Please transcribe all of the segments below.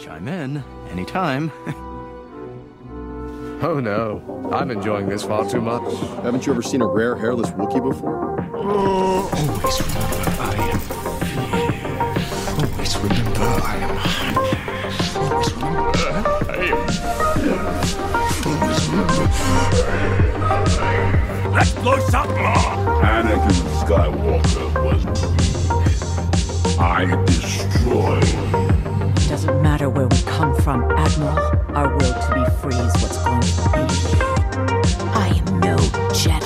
Chime in anytime. Oh no, I'm enjoying this far too much. Haven't you ever seen a rare hairless Wookiee before? Always remember I am fear. Always remember I am happiness. Always remember I am. Always remember. Let's blow something more. Anakin Skywalker was me. I destroyed. Doesn't matter where we come from, Admiral. Our will to be free is what's going to be. I am no Jedi.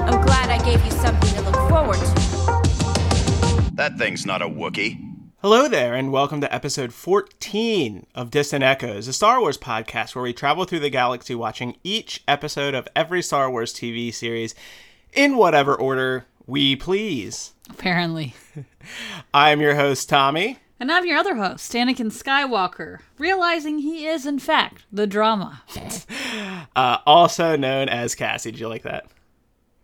I'm glad I gave you something to look forward to. That thing's not a Wookiee. Hello there, and welcome to episode 14 of Distant Echoes, a Star Wars podcast where we travel through the galaxy watching each episode of every Star Wars TV series in whatever order we please. Apparently. I am your host, Tommy. And I'm your other host, Anakin Skywalker, realizing he is, in fact, the drama. uh, also known as Cassie. Did you like that?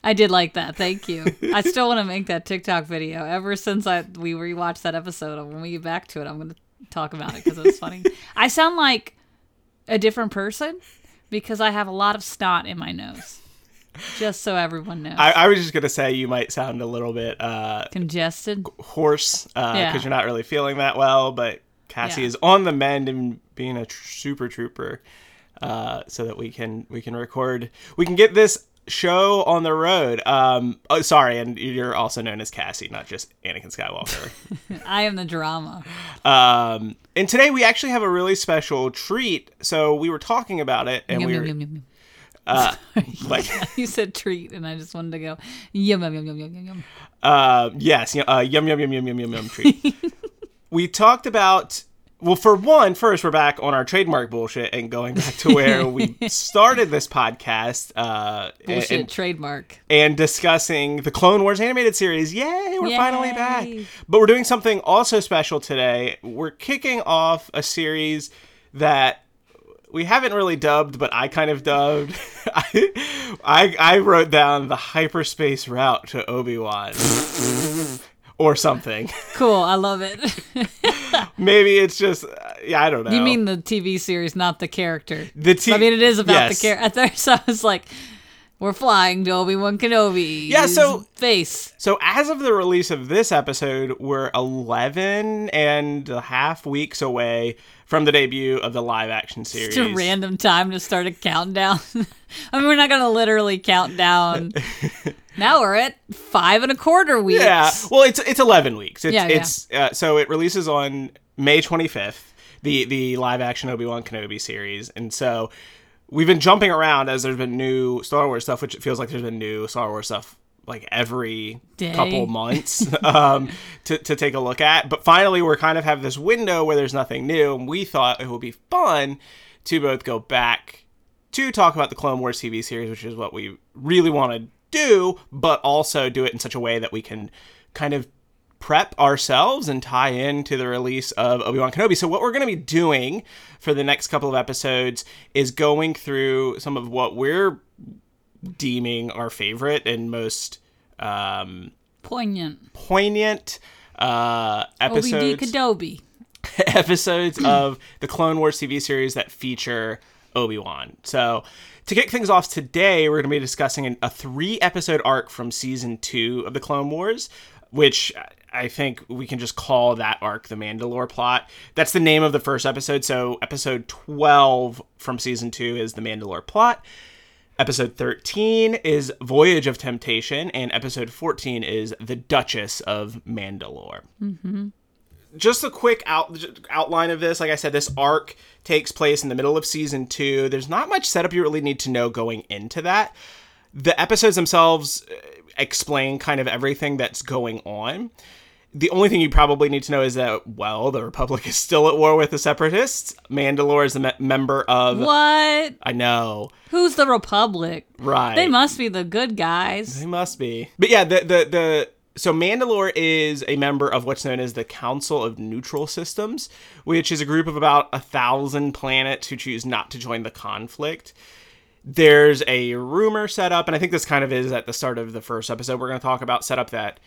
I did like that. Thank you. I still want to make that TikTok video. Ever since I we rewatched that episode, when we get back to it, I'm going to talk about it because it's funny. I sound like a different person because I have a lot of snot in my nose. Just so everyone knows. I, I, was just gonna say you might sound a little bit uh, congested, hoarse, because uh, yeah. you're not really feeling that well. But Cassie yeah. is on the mend and being a tr- super trooper, uh, so that we can we can record, we can get this show on the road. Um, oh, sorry, and you're also known as Cassie, not just Anakin Skywalker. I am the drama. Um, and today we actually have a really special treat. So we were talking about it, and yum, we were. Yum, yum, uh, like you said treat, and I just wanted to go yum yum yum yum yum yum. Uh, yes, uh, yum yum yum yum yum yum yum treat. we talked about well, for one, first we're back on our trademark bullshit and going back to where we started this podcast. Uh, bullshit and, trademark and discussing the Clone Wars animated series. Yay, we're Yay. finally back! But we're doing something also special today. We're kicking off a series that we haven't really dubbed, but I kind of dubbed. I, I, I wrote down the hyperspace route to Obi Wan. or something. Cool, I love it. Maybe it's just uh, yeah, I don't know. You mean the TV series, not the character? The t- I mean, it is about yes. the character. So I was like, we're flying to Obi Wan Kenobi. Yeah, so face. So as of the release of this episode, we're 11 and a half weeks away from the debut of the live action series. Just a random time to start a countdown. I mean, we're not going to literally count down. now we're at five and a quarter weeks. Yeah. Well, it's it's 11 weeks. It's, yeah, yeah. It's uh, so it releases on May 25th. The the live action Obi Wan Kenobi series, and so we've been jumping around as there's been new Star Wars stuff, which it feels like there's been new Star Wars stuff like every Day. couple months um, to, to take a look at. But finally, we're kind of have this window where there's nothing new, and we thought it would be fun to both go back to talk about the Clone Wars TV series, which is what we really want to do, but also do it in such a way that we can kind of prep ourselves and tie into the release of Obi Wan Kenobi. So, what we're going to be doing for the next couple of episodes is going through some of what we're deeming our favorite and most um, poignant, poignant uh, episodes. Kenobi. episodes of the Clone Wars TV series that feature Obi Wan. So, to kick things off today, we're going to be discussing an, a three episode arc from season two of the Clone Wars, which I think we can just call that arc the Mandalore plot. That's the name of the first episode. So, episode 12 from season 2 is the Mandalore plot. Episode 13 is Voyage of Temptation, and episode 14 is The Duchess of Mandalore. Mm-hmm. Just a quick out, outline of this. Like I said, this arc takes place in the middle of season 2. There's not much setup you really need to know going into that. The episodes themselves uh, explain kind of everything that's going on the only thing you probably need to know is that well, the Republic is still at war with the Separatists. Mandalore is a me- member of what? I know. Who's the Republic? Right. They must be the good guys. They must be. But yeah, the the the so Mandalore is a member of what's known as the Council of Neutral Systems, which is a group of about a thousand planets who choose not to join the conflict. There's a rumor set up, and I think this kind of is at the start of the first episode. We're going to talk about set up that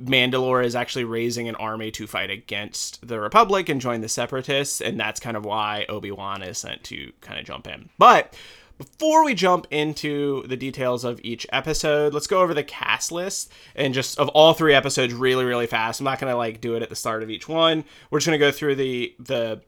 Mandalore is actually raising an army to fight against the Republic and join the Separatists, and that's kind of why Obi Wan is sent to kind of jump in. But before we jump into the details of each episode, let's go over the cast list and just of all three episodes really, really fast. I'm not gonna like do it at the start of each one. We're just gonna go through the the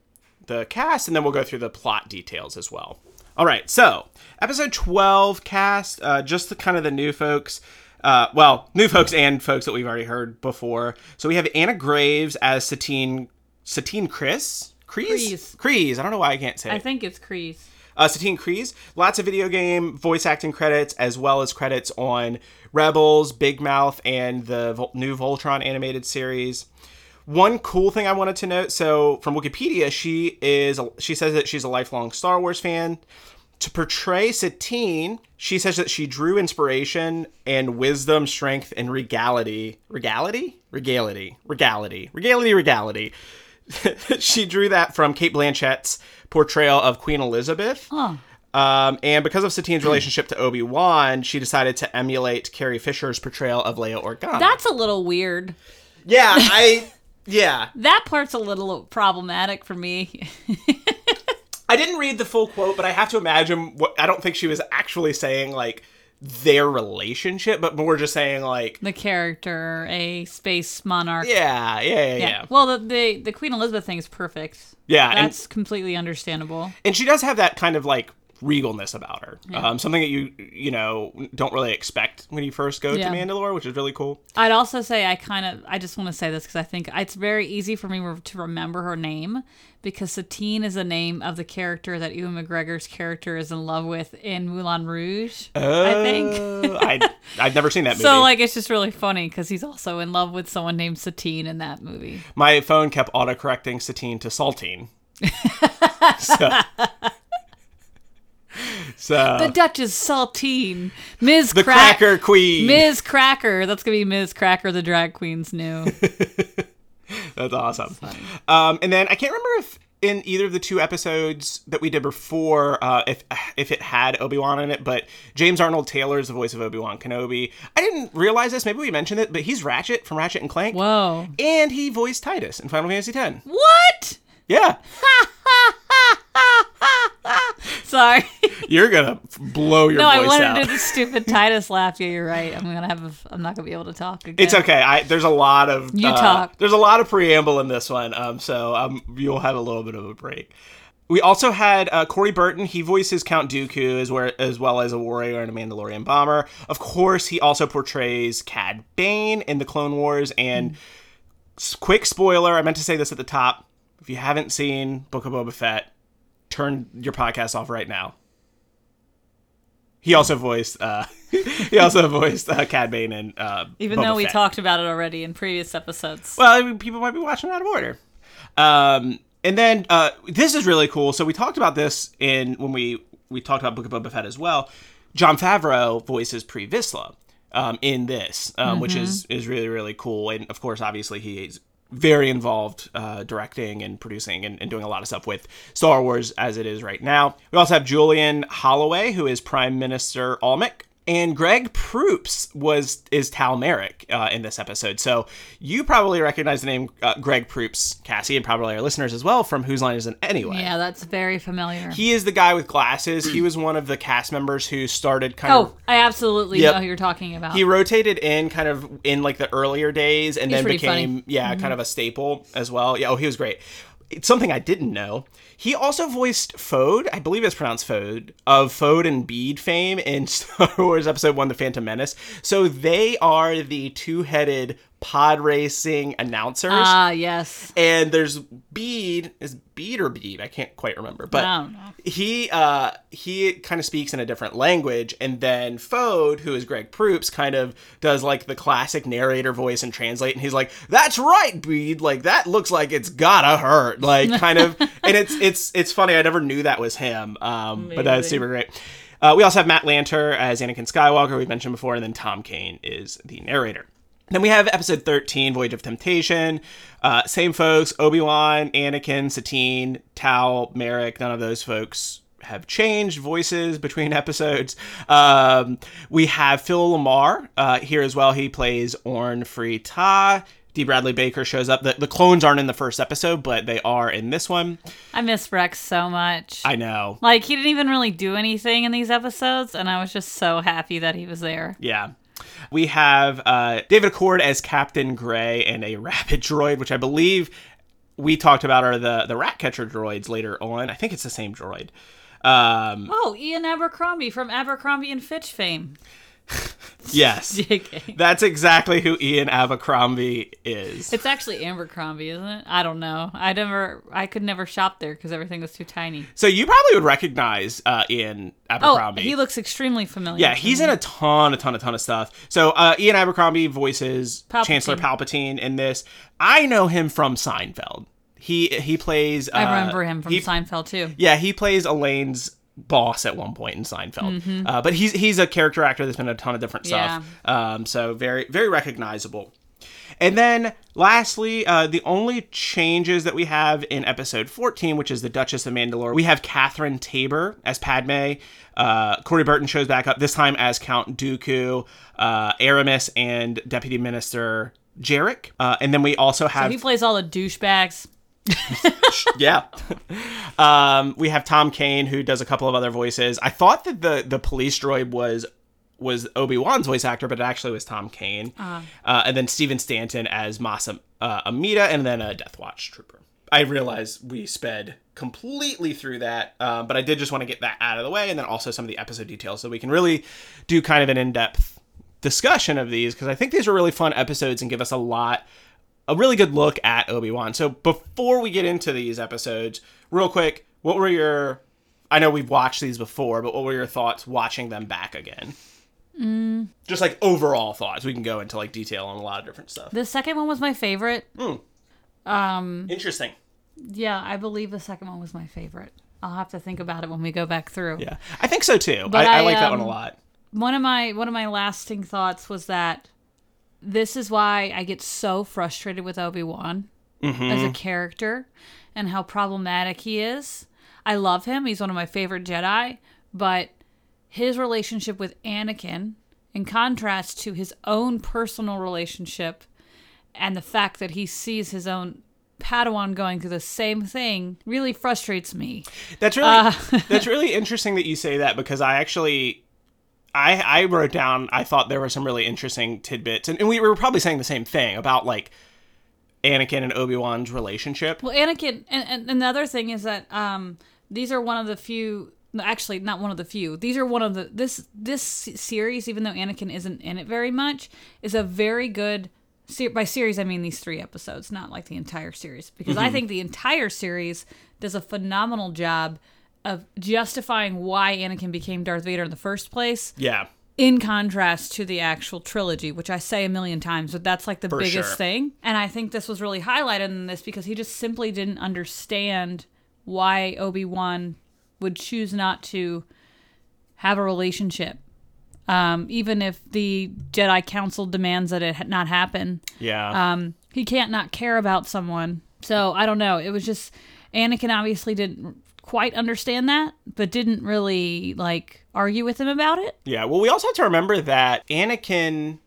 the cast and then we'll go through the plot details as well. All right, so episode 12 cast, uh, just the kind of the new folks. Uh, well, new folks and folks that we've already heard before. So we have Anna Graves as Satine Satine Chris. Kreese? Kreese. I don't know why I can't say. I it. think it's Kreese. Uh, Satine Kryze, lots of video game voice acting credits, as well as credits on Rebels, Big Mouth, and the Vol- new Voltron animated series. One cool thing I wanted to note, so from Wikipedia, she is she says that she's a lifelong Star Wars fan. To portray Satine, she says that she drew inspiration and wisdom, strength, and regality. Regality? Regality. Regality. Regality. Regality. she drew that from Cate Blanchett's portrayal of Queen Elizabeth. Um, and because of Satine's relationship to Obi Wan, she decided to emulate Carrie Fisher's portrayal of Leia Organa. That's a little weird. yeah, I yeah. That part's a little problematic for me. I didn't read the full quote, but I have to imagine what I don't think she was actually saying like their relationship, but more just saying like the character, a space monarch. yeah, yeah, yeah, yeah. Well, the, the the Queen Elizabeth thing is perfect. Yeah, and- that's completely understandable. and she does have that kind of like regalness about her. Um, something that you you know don't really expect when you first go Yeah. to Mandalore, which is really cool. I'd also say I kind of I just want to say this because I think it's very easy for me to remember her name because Satine is a name of the character that Ewan McGregor's character is in love with in Moulin Rouge. I think. Uh, I I've never seen that movie. So like it's just really funny because he's also in love with someone named Satine in that movie. My phone kept autocorrecting Satine to Saltine. so, so The Duchess Saltine, Ms. the Crack- Cracker Queen. Ms. Cracker. That's gonna be Ms. Cracker, the drag queen's new. That's awesome. Um, and then I can't remember if in either of the two episodes that we did before, uh, if if it had Obi Wan in it, but James Arnold Taylor is the voice of Obi Wan Kenobi. I didn't realize this. Maybe we mentioned it, but he's Ratchet from Ratchet and Clank. Whoa. And he voiced Tidus in Final Fantasy X. What? Yeah, Sorry. you're gonna blow your no, I wanted out. to do the stupid Tidus laugh. Yeah, you're right. I'm gonna have. A, I'm not gonna be able to talk again. It's okay. I there's a lot of You uh, talk. There's a lot of preamble in this one, um, so um, you'll have a little bit of a break. We also had uh, Corey Burton. He voices Count Dooku as, where, as well as a warrior and a Mandalorian bomber. Of course, he also portrays Cad Bane in the Clone Wars. And s- quick spoiler, I meant to say this at the top. If you haven't seen Book of Boba Fett, turn your podcast off right now. He also voiced. Uh, he also voiced uh, Cad Bane and. Uh, Even Boba though we Fett. talked about it already in previous episodes. Well, I mean, people might be watching out of order. Um, and then uh, this is really cool. So we talked about this in when we we talked about Book of Boba Fett as well. Jon Favreau voices Pre Vizsla um, in this, um, which is is really really cool. And of course, obviously, he is very involved uh, directing and producing and, and doing a lot of stuff with Star Wars as it is right now. We also have Julian Holloway, who is Prime Minister Almec. And Greg Proops was is Tal Merrik uh, in this episode, so you probably recognize the name uh, Greg Proops, Cassie, and probably our listeners as well from Whose Line Is It Anyway. yeah, that's very familiar. He is the guy with glasses. he was one of the cast members who started kind oh, of. I absolutely Yep. know who you're talking about. He rotated in kind of in like the earlier days, and He's then became funny. Mm-hmm. yeah, kind of a staple as well. Yeah, oh, he was great. It's something I didn't know. He also voiced Fode, I believe it's pronounced Fode, of Fode and Beed fame in Star Wars Episode One: The Phantom Menace. So they are the two-headed pod racing announcers. Ah, yes. and there's Beed is Beed or Beed I can't quite remember but I don't know. he uh he kind of speaks in a different language and then Fode who is Greg Proops kind of does like the classic narrator voice and translate and he's like that's right Beed like that looks like it's gotta hurt like kind of and it's it's it's funny I never knew that was him um but that's super great uh, we also have Matt Lanter as Anakin Skywalker we mentioned before and then Tom Kane is the narrator then we have episode 13, Voyage of Temptation. Uh, same folks Obi Wan, Anakin, Satine, Tao, Merrik. None of those folks have changed voices between episodes. Um, we have Phil LaMarr uh, here as well. He plays Orn Free Ta. D. Bradley Baker shows up. The, the clones aren't in the first episode, but they are in this one. I miss Rex so much. I know. Like he didn't even really do anything in these episodes, and I was just so happy that he was there. Yeah. We have uh, David Acord as Captain Gray and a rapid droid, which I believe we talked about are the the rat catcher droids later on. I think it's the same droid. Um, oh, Ian Abercrombie from Abercrombie and Fitch fame. Yes. That's exactly who Ian Abercrombie is. It's actually Abercrombie, isn't it? I don't know. I never, I could never shop there because everything was too tiny. So you probably would recognize uh, Ian Abercrombie. Oh, he looks extremely familiar. Yeah, he's in a ton, a ton, a ton of stuff. So uh, Ian Abercrombie voices Palpatine. Chancellor Palpatine in this. I know him from Seinfeld. He he plays. Uh, I remember him from he- Seinfeld too. Yeah, he plays Elaine's boss at one point in Seinfeld. Mm-hmm. Uh, but he's he's a character actor that's been a ton of different stuff. Um, so very very recognizable. And then lastly, uh, the only changes that we have in episode 14, which is the Duchess of Mandalore, we have Catherine Taber as Padme. Uh, Corey Burton shows back up, this time as Count Dooku, uh, Aramis, and Deputy Minister Jarek. Uh, and then we also have. He plays all the douchebags. Yeah. um, we have Tom Kane who does a couple of other voices. I thought that the the police droid was was Obi Wan's voice actor, but it actually was Tom Kane. uh and then Steven Stanton as Masa uh, Amedda, and then a Death Watch trooper. I realize we sped completely through that, uh, but I did just want to get that out of the way, and then also some of the episode details, so we can really do kind of an in depth discussion of these because I think these are really fun episodes and give us a lot a really good look at Obi-Wan. So before we get into these episodes, real quick, what were your I know we've watched these before, but what were your thoughts watching them back again? Mm. Just like overall thoughts. We can go into like detail on a lot of different stuff. The second one was my favorite. Interesting. Yeah, I believe the second one was my favorite. I'll have to think about it when we go back through. Yeah, I think so too. But I, I like that one a um, lot. One of my one of my lasting thoughts was that this is why I get so frustrated with Obi Wan as a character and how problematic he is. I love him; he's one of my favorite Jedi, but his relationship with Anakin, in contrast to his own personal relationship, and the fact that he sees his own Padawan going through the same thing, really frustrates me. That's really uh, that's really interesting that you say that because I actually I I wrote down I thought there were some really interesting tidbits and, and we were probably saying the same thing about like Anakin and Obi-Wan's relationship. Well, Anakin, and, and, and the other thing is that um, these are one of the few. Actually, not one of the few. These are one of the this this series. Even though Anakin isn't in it very much, is a very good. By series, I mean these three episodes, not like the entire series, because I think the entire series does a phenomenal job of justifying why Anakin became Darth Vader in the first place Yeah. in contrast to the actual trilogy, which I say a million times, but that's like the For biggest sure. thing. And I think this was really highlighted in this because he just simply didn't understand why Obi Wan would choose not to have a relationship. Um, even if the Jedi Council demands that it ha- not happen, Yeah. um, he can't not care about someone. So I don't know. It was just Anakin obviously didn't quite understand that, but didn't really like argue with him about it. Yeah, well, we also have to remember that Anakin,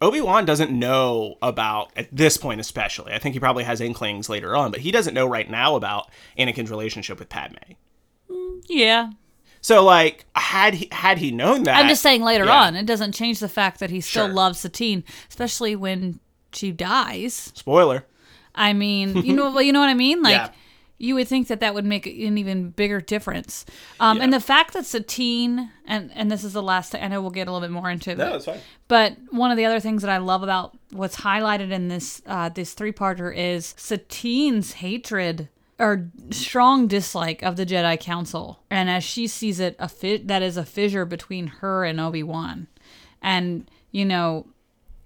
Obi Wan doesn't know about, at this point especially, I think he probably has inklings later on, but he doesn't know right now about Anakin's relationship with Padme. Mm, yeah, So, like, had he, had he known that. I'm just saying later yeah. on, it doesn't change the fact that he still Sure. loves Satine, especially when she dies. Spoiler. I mean, you know, well, you know what I mean? Like, Yeah. You would think that that would make an even bigger difference. Um, Yeah. And the fact that Satine, and and this is the last thing, I know we'll get a little bit more into it. No, it's fine. But one of the other things that I love about what's highlighted in this uh, this three parter is Satine's hatred or strong dislike of the Jedi Council, and as she sees it, a fit that is a fissure between her and Obi Wan, and you know,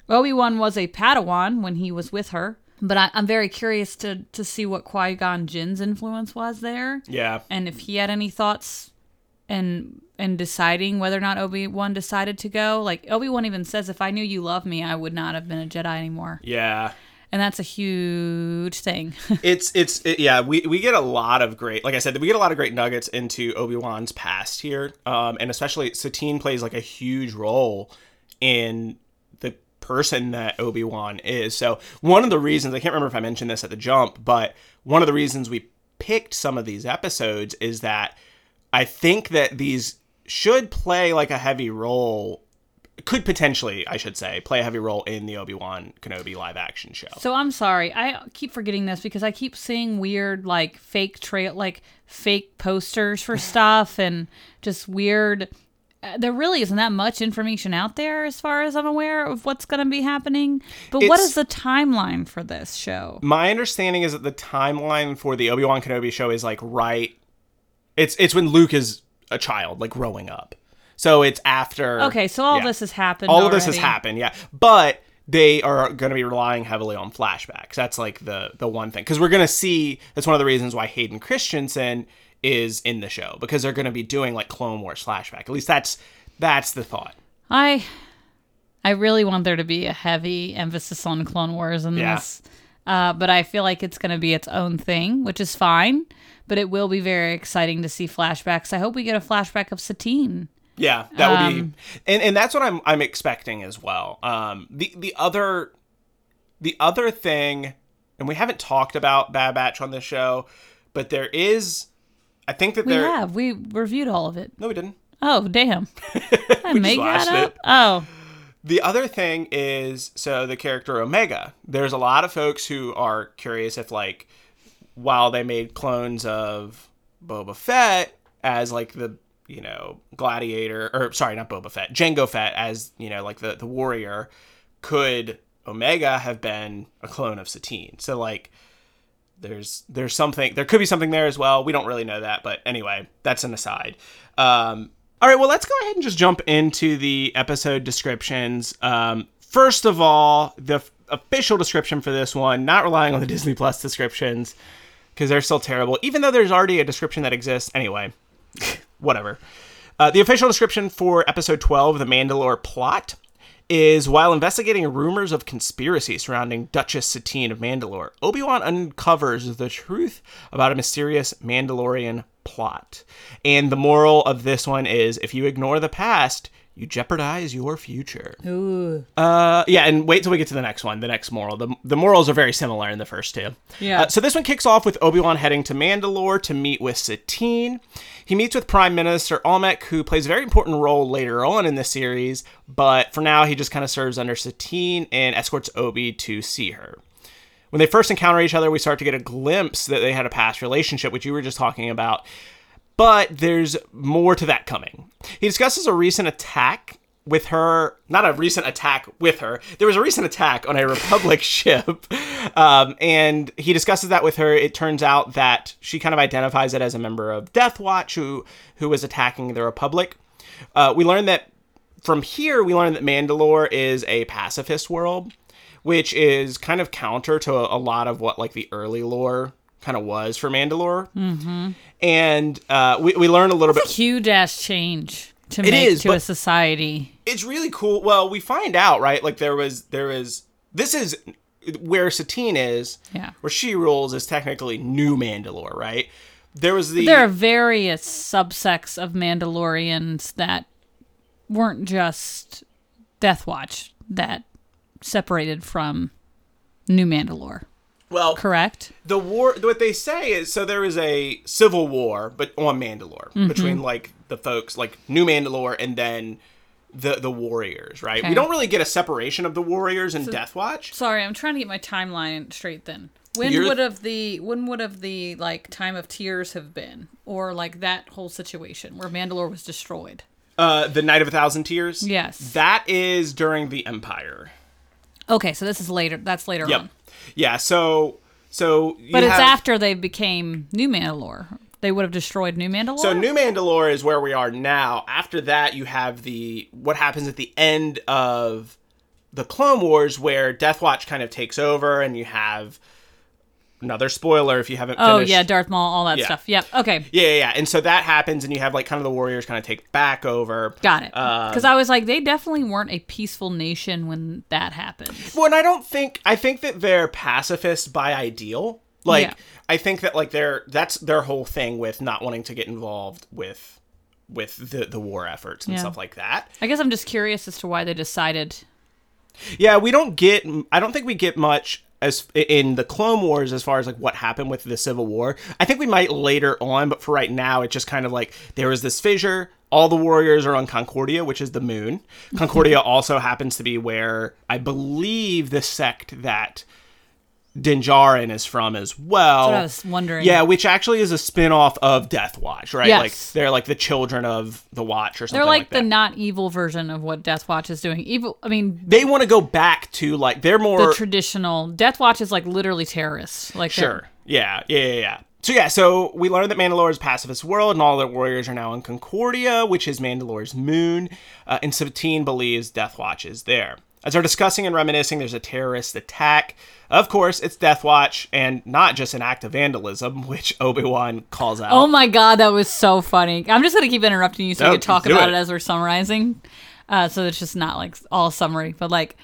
Obi Wan was a Padawan when he was with her. But I, I'm very curious to to see what Qui Gon Jinn's influence was there Yeah. and if he had any thoughts and and deciding whether or not Obi Wan decided to go. Like Obi Wan even says, "If I knew you loved me, I would not have been a Jedi anymore." Yeah. and that's a huge thing. it's it's it, yeah we, we get a lot of great like i said we get a lot of great nuggets into obi-wan's past here um, and especially satine plays like a huge role in person that obi-wan is so one of the reasons i can't remember if i mentioned this at the jump but one of the reasons we picked some of these episodes is that i think that these should play like a heavy role could potentially, I should say, play a heavy role in the Obi Wan Kenobi live action show. So I'm sorry, I keep forgetting this because I keep seeing weird like fake trail, like fake posters for stuff, and just weird. Uh, there really isn't that much information out there, as far as I'm aware, of what's going to be happening. But what It's- is the timeline for this show? My understanding is that the timeline for the Obi Wan Kenobi show is like right. It's it's when Luke is a child, like growing up. So it's after. Okay, so all yeah. this has happened. All of this has happened, yeah. But they are going to be relying heavily on flashbacks. That's like the the one thing because we're going to see. That's one of the reasons why Hayden Christensen is in the show because they're going to be doing like Clone Wars flashback. At least that's that's the thought. I I really want there to be a heavy emphasis on Clone Wars in Yeah. this. Uh, but I feel like it's going to be its own thing, which is fine. But it will be very exciting to see flashbacks. I hope we get a flashback of Satine. Yeah, that would Um, be, and and that's what I'm I'm expecting as well. Um, the the other, the other thing, and we haven't talked about Bad Batch on this show, but there is, I think that We there. have. We reviewed all of it. No, we didn't. Oh, damn. I make watched that up? it. Oh. The other thing is so the character Omega. There's a lot of folks who are curious if like while they made clones of Boba Fett as like the you know gladiator or sorry not Boba Fett Jango Fett as you know like the the warrior could Omega have been a clone of Satine. So like there's there's something there could be something there as well. We don't really know that, but anyway, that's an aside. Um, all right, well let's go ahead and just jump into the episode descriptions. Um, first of all, the f- official description for this one, not relying on the Disney Plus descriptions because they're still terrible, even though there's already a description that exists. Anyway, whatever. Uh, the official description for episode 12, The Mandalore Plot, is while investigating rumors of conspiracy surrounding Duchess Satine of Mandalore, Obi-Wan uncovers the truth about a mysterious Mandalorian plot. And the moral of this one is if you ignore the past, you jeopardize your future. Ooh. Uh, yeah, and wait till we get to the next one. The next moral. The, the morals are very similar in the first two. Yeah. Uh, so this one kicks off with Obi Wan heading to Mandalore to meet with Satine. He meets with Prime Minister Almec, who plays a very important role later on in the series, but for now he just kind of serves under Satine and escorts Obi to see her. When they first encounter each other, we start to get a glimpse that they had a past relationship, which you were just talking about. But there's more to that coming. He discusses a recent attack with her, not a recent attack with her. There was a recent attack on a Republic ship. Um, and he discusses that with her. It turns out that she kind of identifies it as a member of Death Watch who, who was attacking the Republic. Uh, we learn that from here, we learn that Mandalore is a pacifist world, which is kind of counter to a, a lot of what like the early lore kind of was for Mandalore. Mm-hmm. And uh, we, we learn a little bit. Huge ass change to It make is, to a society. it's really cool. Well, we find out, right? Like there was there is this is where Satine is, Yeah. where she rules is technically New Mandalore, right? There was the There are various subsects of Mandalorians that weren't just Death Watch that separated from New Mandalore. Well Correct? the war. What they say is so there is a civil war, but on Mandalore Mm-hmm. between like the folks like New Mandalore and then the the warriors, right? We don't really get a separation of the warriors and Death Watch. Sorry, I'm trying to get my timeline straight then. When You're- would have the when would have the like time of tears have been? Or like that whole situation where Mandalore was destroyed? Uh, the Night of a Thousand Tears. Yes. that is during the Empire. Okay, so this is later that's later Yep. on. Yeah. So so. you But it's have- after they became New Mandalore. They would have destroyed New Mandalore. So New Mandalore is where we are now. After that, you have the what happens at the end of the Clone Wars, where Death Watch kind of takes over, and you have another spoiler if you haven't. Oh finished. yeah, Darth Maul, all that Yeah. stuff. Yep. Okay. Yeah, yeah, yeah. And so that happens, and you have like kind of the warriors kind of take back over. Got it. Uh, Because I was like, they definitely weren't a peaceful nation when that happened. Well, and I don't think I think that they're pacifists by ideal. Like Yeah. I think that like they're that's their whole thing with not wanting to get involved with with the the war efforts and Yeah. stuff like that. I guess I'm just curious as to why they decided. Yeah, we don't get. I don't think we get much as in the Clone Wars as far as like what happened with the Civil War. I think we might later on, but for right now, it's just kind of like there was this fissure. All the warriors are on Concordia, which is the moon. Concordia also happens to be where I believe the sect that Din Djarin is from as well. I was wondering. Yeah, which actually is a spin-off of Death Watch, right? Yes. Like they're like the children of the Watch or something They're like, like the that. not evil version of what Death Watch is doing. Evil. I mean, they want to go back to like they're more the traditional Death Watch is like literally terrorists. Like Sure. Yeah. Yeah. Yeah. Yeah. So yeah, so we learned that Mandalore is a pacifist world, and all their warriors are now in Concordia, which is Mandalore's moon. Uh, and Sabine believes Death Watch is there. As they're discussing and reminiscing, there's a terrorist attack. Of course, it's Death Watch, and not just an act of vandalism, which Obi Wan calls out. Oh my god, that was so funny. I'm just gonna keep interrupting you so we can talk about it. it. as we're summarizing. Uh, so it's just not like all summary, but like,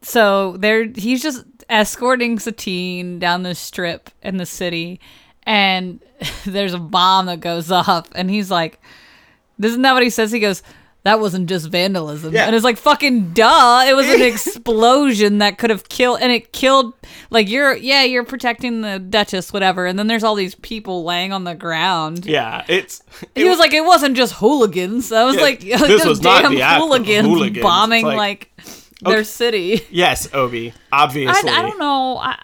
so there he's just escorting Satine down the strip in the city, and there's a bomb that goes off, and he's like, "Isn't that what he says?" He goes. That wasn't just vandalism. Yeah. And it's like fucking duh. It was an explosion that could have killed and it killed like you're yeah, you're protecting the Duchess, whatever, and then there's all these people laying on the ground. Yeah, it's. He was like, it wasn't just hooligans. I was Yeah, like, this those was not damn the hooligans, hooligans. bombing like, like- their Okay. city. yes, Obi. I, Obviously. I don't know. I,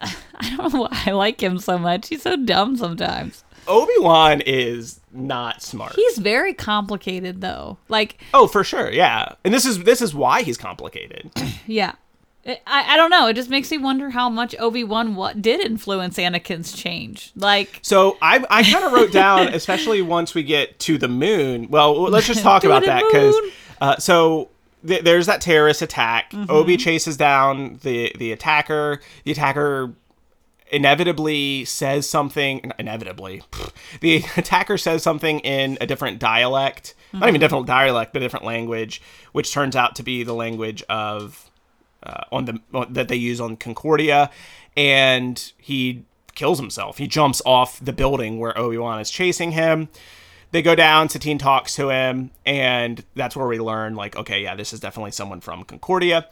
I don't know why I like him so much. He's so dumb sometimes. Obi Wan is not smart. He's very complicated though. Like, oh, for sure. Yeah, and this is this is why he's complicated. yeah. I, I don't know. It just makes me wonder how much Obi Wan what did influence Anakin's change. Like, So I, I kind of wrote down, especially once we get to the moon. Well, let's just talk about that because uh, so th- there's that terrorist attack. Mm-hmm. Obi chases down the the attacker. The attacker inevitably says something. Inevitably, pfft. the attacker says something in a different dialect. Not Mm-hmm. even different dialect, but a different language, which turns out to be the language of uh, on the on, that they use on Concordia, and he kills himself. He jumps off the building where Obi Wan is chasing him. They go down. Satine talks to him, and that's where we learn, like, okay, yeah, this is definitely someone from Concordia.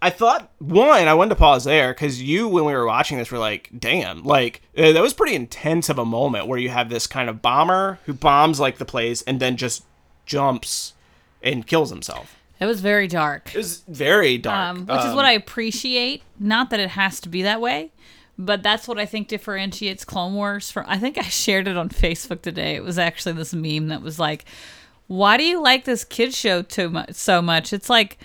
I thought one, I wanted to pause there because you, when we were watching this, were like, "Damn!" Like uh, that was pretty intense of a moment where you have this kind of bomber who bombs like the place and then just jumps and kills himself. it was very dark. It was very dark, um, which is what I appreciate. Not that it has to be that way, but that's what I think differentiates Clone Wars from. I think I shared it on Facebook today. It was actually this meme that was like, "Why do you like this kid show too much so much?" It's like.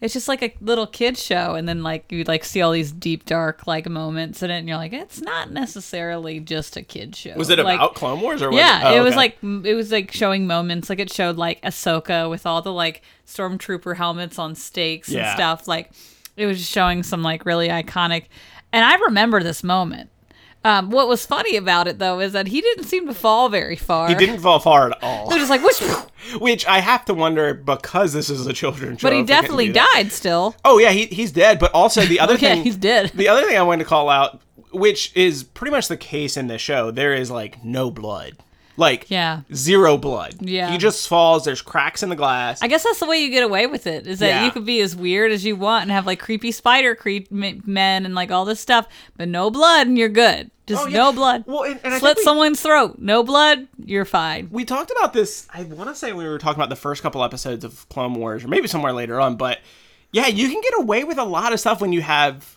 It's just like a little kid show, and then like you like see all these deep dark like moments in it, and you're like, it's not necessarily just a kid show. Was it Like, about Clone Wars or was yeah, it, oh, it was okay. like it was like showing moments. Like it showed like Ahsoka with all the like stormtrooper helmets on stakes Yeah. and stuff. Like it was just showing some like really iconic. And I remember this moment. Um, what was funny about it though is that he didn't seem to fall very far. he didn't fall far at all. He was just like whoosh, Which I have to wonder because this is a children's show. but he if they couldn't definitely died still. Oh yeah, he, he's dead. But also the other Yeah, thing, he's dead. The other thing I wanted to call out, which is pretty much the case in this show, there is like no blood, like Yeah. zero blood. Yeah. he just falls. There's cracks in the glass. I guess that's the way you get away with it. Is that Yeah. you could be as weird as you want and have like creepy spider creep men and like all this stuff, but no blood and you're good. Just Oh, yeah. no blood. Well, and- and Slit we- someone's throat. No blood. You're fine. we talked about this. I want to say we were talking about the first couple episodes of Clone Wars, or maybe somewhere later on. But yeah, you can get away with a lot of stuff when you have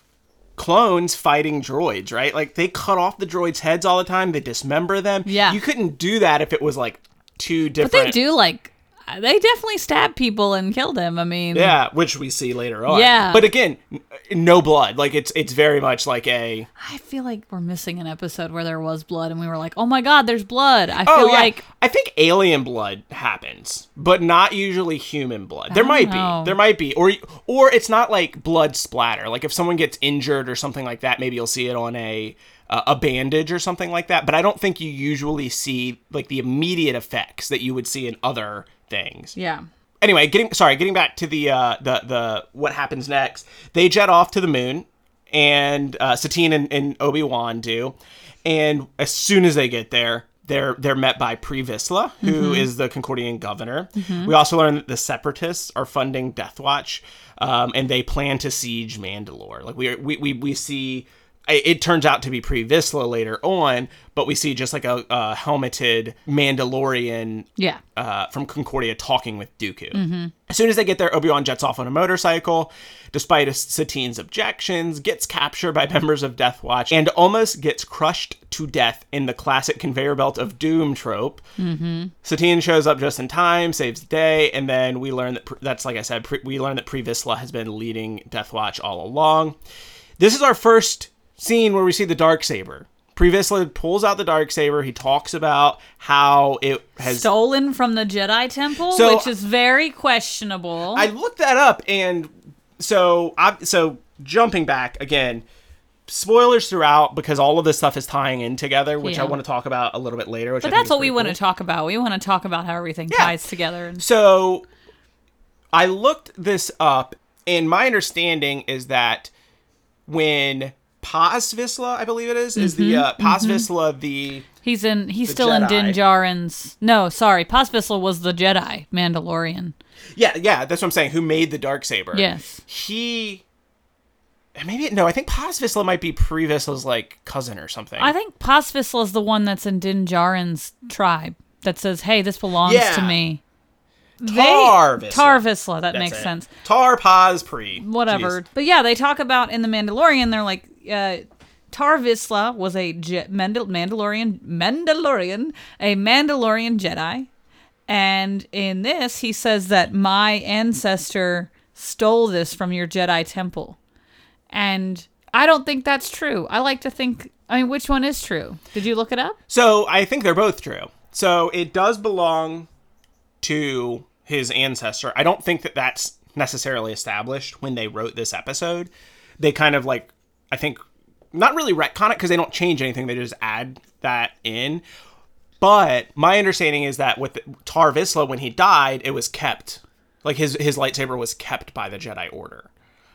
clones fighting droids, right? Like they cut off the droids' heads all the time. They dismember them. Yeah. you couldn't do that if it was like two different. But they do like they definitely stabbed people and killed him. I mean, Yeah, which we see later on. Yeah. But again, no blood. Like it's it's very much like a I feel like we're missing an episode where there was blood, and we were like, "Oh my god, there's blood." I Oh feel yeah. like I think alien blood happens, but not usually human blood. There might know. be. There might be. Or or it's not like blood splatter. Like if someone gets injured or something like that, maybe you'll see it on a a bandage or something like that, but I don't think you usually see like the immediate effects that you would see in other things. yeah, anyway, getting sorry, getting back to the uh, the the what happens next. They jet off to the moon, and uh, Satine and, and Obi Wan do, and as soon as they get there. They're, they're met by Pre Vizsla, who is the Concordian governor. We also learn that the Separatists are funding Death Watch, um, and they plan to siege Mandalore. Like we are, we, we, we see it turns out to be Pre Vizsla later on, but we see just like a, a helmeted Mandalorian yeah. uh, from Concordia talking with Dooku. As soon as they get there, Obi Wan jets off on a motorcycle, despite Satine's objections, gets captured by members of Death Watch, and almost gets crushed to death in the classic conveyor belt of doom trope. Mm-hmm. Satine shows up just in time, saves the day, and then we learn that that's like I said, pre- we learn that Pre Vizsla has been leading Death Watch all along. This is our first scene where we see the dark saber. Pre Vizsla pulls out the dark saber. He talks about how it has Stolen from the Jedi Temple, So- which is very questionable. I looked that up, and so I so jumping back again. Spoilers throughout because all of this stuff is tying in together, which I want to talk about a little bit later. Which but I that's what we pretty want to talk about. We want to talk about how everything Yeah. ties together. And So I looked this up, and my understanding is that when Paz Vizsla, I believe it is, is the uh, Mm-hmm. Paz Vizsla the he's in. He's still in Jedi. Din Djarin's. No, sorry, Paz Vizsla was the Jedi Mandalorian. yeah yeah that's what I'm saying. Who made the dark saber? Yes. he. Maybe no. I think Paz Vizsla might be Pre Vizsla's like cousin or something. I think Paz Vizsla is the one that's in Din Djarin's tribe that says, "Hey, this belongs to me." Tar Vizsla. Tar Vizsla. That That's makes it. sense. Tar Paz Pre. whatever. Jeez. But yeah, they talk about in the Mandalorian. They're like, uh, Tar Vizsla was a Je- Mandal- Mandalorian, Mandalorian, a Mandalorian Jedi, and in this, he says that my ancestor stole this from your Jedi temple, and I don't think that's true. I like to think. I mean, which one is true? Did you look it up? So I think they're both true. So it does belong to his ancestor. I don't think that that's necessarily established when they wrote this episode. They kind of like, I think, not really retcon it because they don't change anything. They just add that in. But my understanding is that with Tar Vizsla, when he died, it was kept. Like his his lightsaber was kept by the Jedi Order.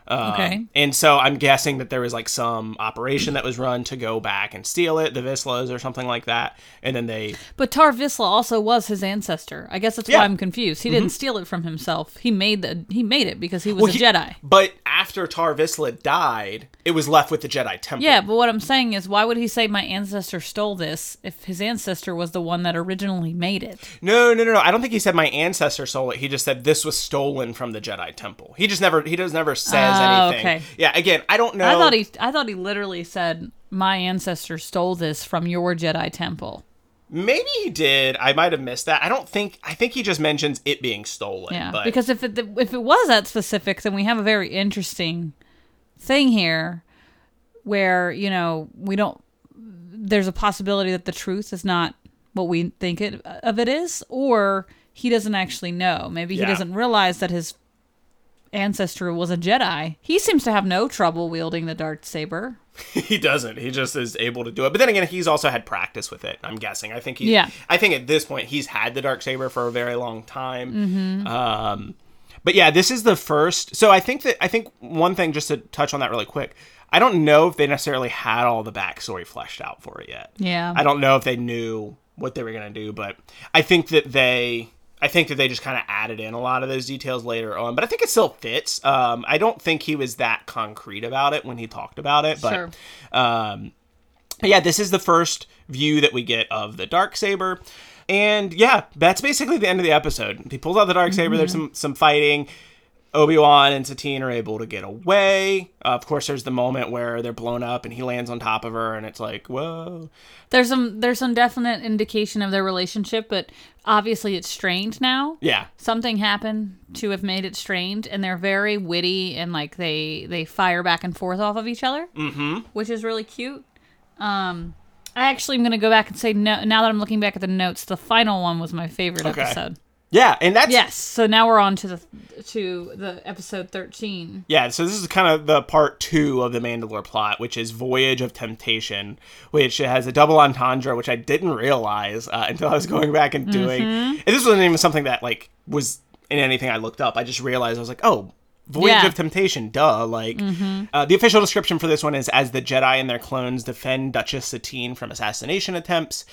Um, Okay. And so I'm guessing that there was like some operation that was run to go back and steal it, the Vizslas or something like that. And then they But Tar Vizsla also was his ancestor. I guess that's Yeah. Mm-hmm. why I'm confused. He didn't steal it from himself. He made the he made it because he was Well, a he- Jedi. But after Tar Vizsla died, it was left with the Jedi Temple. Yeah, but what I'm saying is, why would he say my ancestor stole this if his ancestor was the one that originally made it? No, no, no, no. I don't think he said my ancestor stole it. He just said this was stolen from the Jedi Temple. He just never he does never says Oh, anything. okay. Yeah, again, I don't know. I thought he I thought he literally said my ancestor stole this from your Jedi temple. maybe he did. I might have missed that. I don't think I think he just mentions it being stolen. Yeah, but because if it if it was that specific, then we have a very interesting thing here, where you know we don't. There's a possibility that the truth is not what we think it of it is, or he doesn't actually know. Maybe he Yeah. doesn't realize that his ancestor was a Jedi. He seems to have no trouble wielding the dark saber. he doesn't. He just is able to do it. But then again, he's also had practice with it. I'm guessing. I think he. Yeah. I think at this point he's had the dark saber for a very long time. Mm-hmm. Um, but yeah, this is the first. So I think that I think one thing just to touch on that really quick. I don't know if they necessarily had all the backstory fleshed out for it yet. Yeah. I don't know if they knew what they were gonna do, but I think that they. I think that they just kind of added in a lot of those details later on, but I think it still fits. Um, I don't think he was that concrete about it when he talked about it, but Sure. um, yeah, this is the first view that we get of the dark saber, and yeah, that's basically the end of the episode. He pulls out the dark saber. There's some some fighting. Obi Wan and Satine are able to get away. Uh, of course, there's the moment where they're blown up and he lands on top of her, and it's like, whoa. There's some there's some definite indication of their relationship, but obviously it's strained now. Yeah. Something happened to have made it strained, and they're very witty and like they they fire back and forth off of each other, mm-hmm. which is really cute. Um, I actually am gonna go back and say no. Now that I'm looking back at the notes, the final one was my favorite Okay. episode. Yeah, and that's Yes. So now we're on to the to the episode thirteen. Yeah, so this is kind of the part two of the Mandalore plot, which is Voyage of Temptation, which has a double entendre, which I didn't realize uh, until I was going back and doing. And this wasn't even something that like was in anything I looked up. I just realized I was like, oh, Voyage Yeah. of Temptation, duh. Like uh, the official description for this one is as the Jedi and their clones defend Duchess Satine from assassination attempts.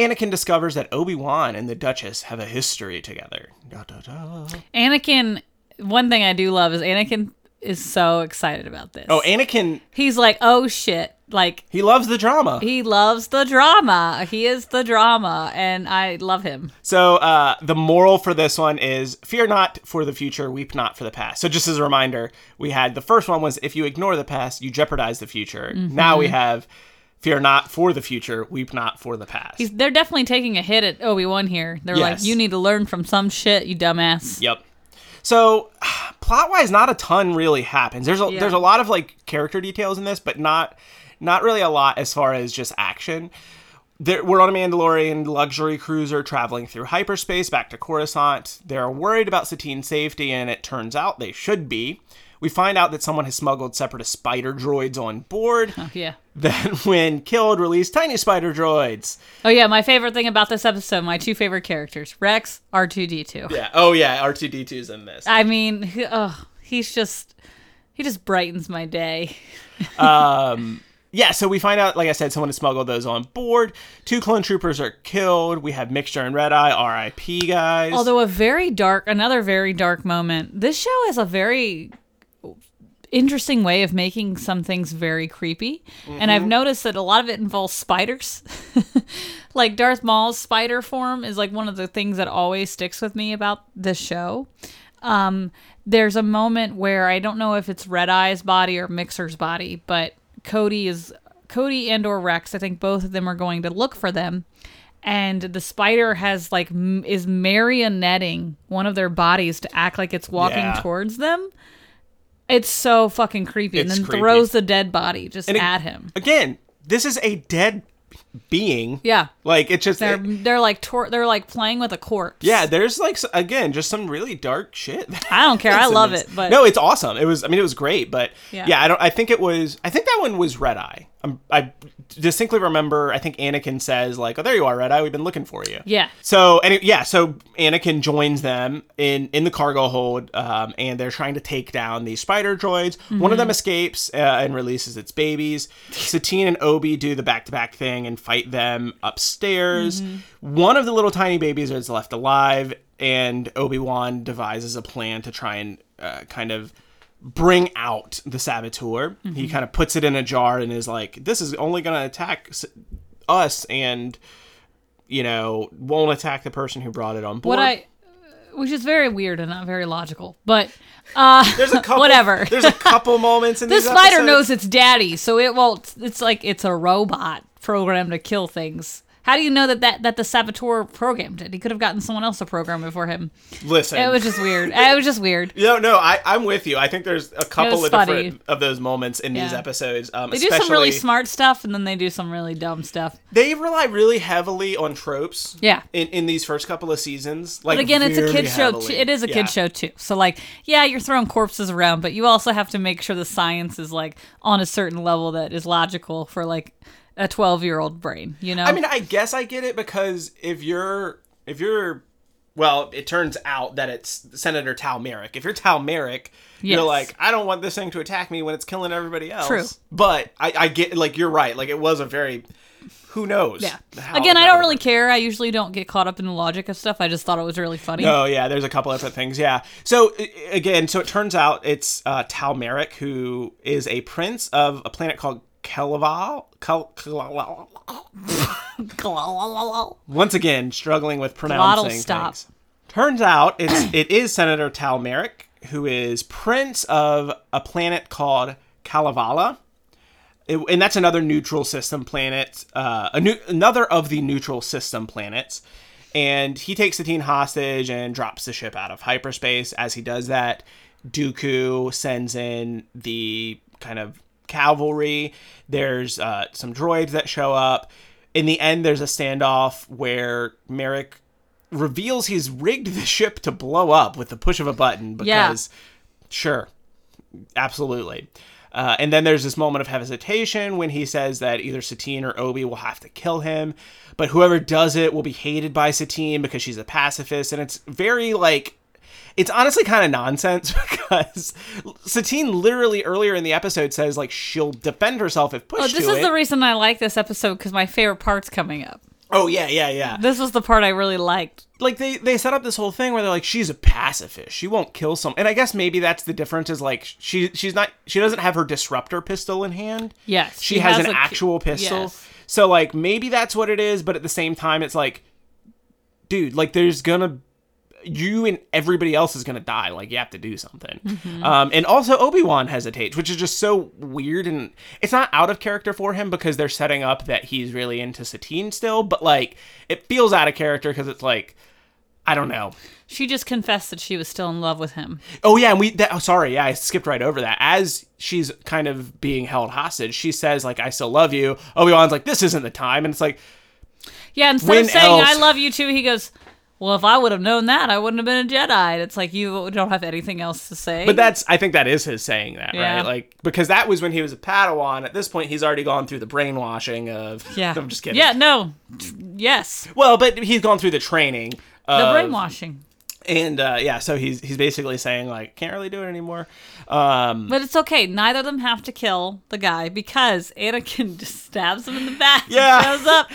Anakin discovers that Obi Wan and the Duchess have a history together. Da, da, da. Anakin. One thing I do love is Anakin is so excited about this. Oh, Anakin, he's like, oh shit, like he loves the drama. he loves the drama. He is the drama, and I love him. So uh, the moral for this one is fear not for the future, weep not for the past. So just as a reminder, we had the first one was if you ignore the past, you jeopardize the future. Now we have fear not for the future, weep not for the past. He's they're definitely taking a hit at Obi Wan here. They're Yes. like, you need to learn from some shit, you dumbass. Yep. So plot wise, not a ton really happens. There's a Yeah. there's a lot of like character details in this, but not not really a lot as far as just action. There, we're on a Mandalorian luxury cruiser traveling through hyperspace back to Coruscant. They're worried about Satine's safety, and it turns out they should be. We find out that someone has smuggled separatist spider droids on board. Oh, yeah. Then, when killed, release tiny spider droids. Oh yeah, my favorite thing about this episode, my two favorite characters, Rex, R two D two. Yeah. Oh yeah, R two D 2s in this. I mean, he- oh, he's just he just brightens my day. Um, yeah, so we find out, like I said, someone has smuggled those on board. Two clone troopers are killed. We have Mixer and Red Eye, R.I.P. guys. Although a very dark, another very dark moment. This show has a very interesting way of making some things very creepy, and I've noticed that a lot of it involves spiders. like Darth Maul's spider form is like one of the things that always sticks with me about this show. Um, there's a moment where I don't know if it's Red Eye's body or Mixer's body, but Cody is Cody and or Rex. I think both of them are going to look for them, and the spider has like m- is marionetting one of their bodies to act like it's walking Yeah. towards them. It's so fucking creepy, and It's then creepy. throws the dead body just And it- at him. Again, this is a dead being. Yeah, Like, it's just. they're they're like tor- they're like playing with a corpse. yeah, there's like, s- again, just some really dark shit. I don't care. I love it, but no, it's awesome. It was, I mean, it was great, but Yeah. yeah, I don't, I think it was, I think that one was Red Eye. I I distinctly remember, I think Anakin says, like, oh, there you are, Red Eye. We've been looking for you. yeah, So and it- yeah, so Anakin joins them in in the cargo hold, um, and they're trying to take down these spider droids. One of them escapes uh, and releases its babies. Satine and Obi do the back to back thing and fight them upstairs. One of the little tiny babies is left alive, and Obi Wan devises a plan to try and uh, kind of bring out the saboteur. He kind of puts it in a jar and is like, "This is only going to attack us and." you know, won't attack the person who brought it on board. what I, which is very weird and not very logical, but uh, there's a couple, whatever. There's a couple moments in the these spider episodes- knows it's daddy, so it won't. It's like it's a robot programmed to kill things. How do you know that that, that the saboteur programmed it? He could have gotten someone else to program it for him. Listen, It was just weird. It was just weird. no, no, I, I'm with you. I think there's a couple of funny. different of those moments in these episodes. Um, They do some really smart stuff, and then they do some really dumb stuff. They rely really heavily on tropes. Yeah. In, in these first couple of seasons, like But again, it's a kid show. Too. It is a Yeah. kid show too. So like, yeah, you're throwing corpses around, but you also have to make sure the science is like on a certain level that is logical for like a 12 year old brain. You know? I mean, I guess I get it because if you're if you're well, it turns out that it's Senator Tal Merrik. If you're Tal Merrik, Yes. you're like, I don't want this thing to attack me when it's killing everybody else. True. But I, I get like you're right. Like it was a very who knows. yeah. Again, I don't really work. care. I usually don't get caught up in the logic of stuff. I just thought it was really funny. Oh yeah, there's a couple different things. Yeah. So again, so it turns out it's uh, Tal Merrik who is a prince of a planet called Kelaval. Kel- Kel- once again struggling with pronouncing stop. things. Turns out it's it is Senator Tal Merrik who is prince of a planet called Kalevala. It- and that's another neutral system planet, uh, a new, another of the neutral system planets. And he takes Satine hostage and drops the ship out of hyperspace. As he does that, Dooku sends in the kind of cavalry. There's uh, some droids that show up. In the end, there's a standoff where Merrik reveals he's rigged the ship to blow up with the push of a button Yeah. because, sure, absolutely. Uh, and then there's this moment of hesitation when he says that either Satine or Obi will have to kill him, but whoever does it will be hated by Satine because she's a pacifist. And it's very like, it's honestly kind of nonsense because Satine literally earlier in the episode says like she'll defend herself if pushed Oh, this is it. the reason I like this episode because my favorite part's coming up. oh yeah, yeah, yeah. This was the part I really liked. like they they set up this whole thing where they're like she's a pacifist she won't kill some and i guess maybe that's the difference is like she she's not she doesn't have her disruptor pistol in hand Yes, she, she has, has an actual pistol yes. so like maybe that's what it is but at the same time it's like dude like there's gonna you and everybody else is gonna die like you have to do something Mm-hmm. um and also obi-wan hesitates which is just so weird and it's not out of character for him because they're setting up that he's really into satine still but like it feels out of character because it's like i don't know She just confessed that she was still in love with him. Oh yeah, and we. That, oh, sorry, yeah, I skipped right over that. As she's kind of being held hostage, she says like, "I still love you." Obi Wan's like, "This isn't the time," and it's like, Yeah, instead of saying else? "I love you too," he goes, "Well, if I would have known that, I wouldn't have been a Jedi." And it's like you don't have anything else to say. but that's. I think that is his saying that, Yeah. right? Like because that was when he was a Padawan. At this point, he's already gone through the brainwashing of. yeah, I'm just kidding. Yeah, no, yes, Well, but he's gone through the training. the brainwashing. And uh, yeah, so he's he's basically saying like, can't really do it anymore. Um, But it's okay. Neither of them have to kill the guy because Anakin just stabs him in the back. Yeah. shows up.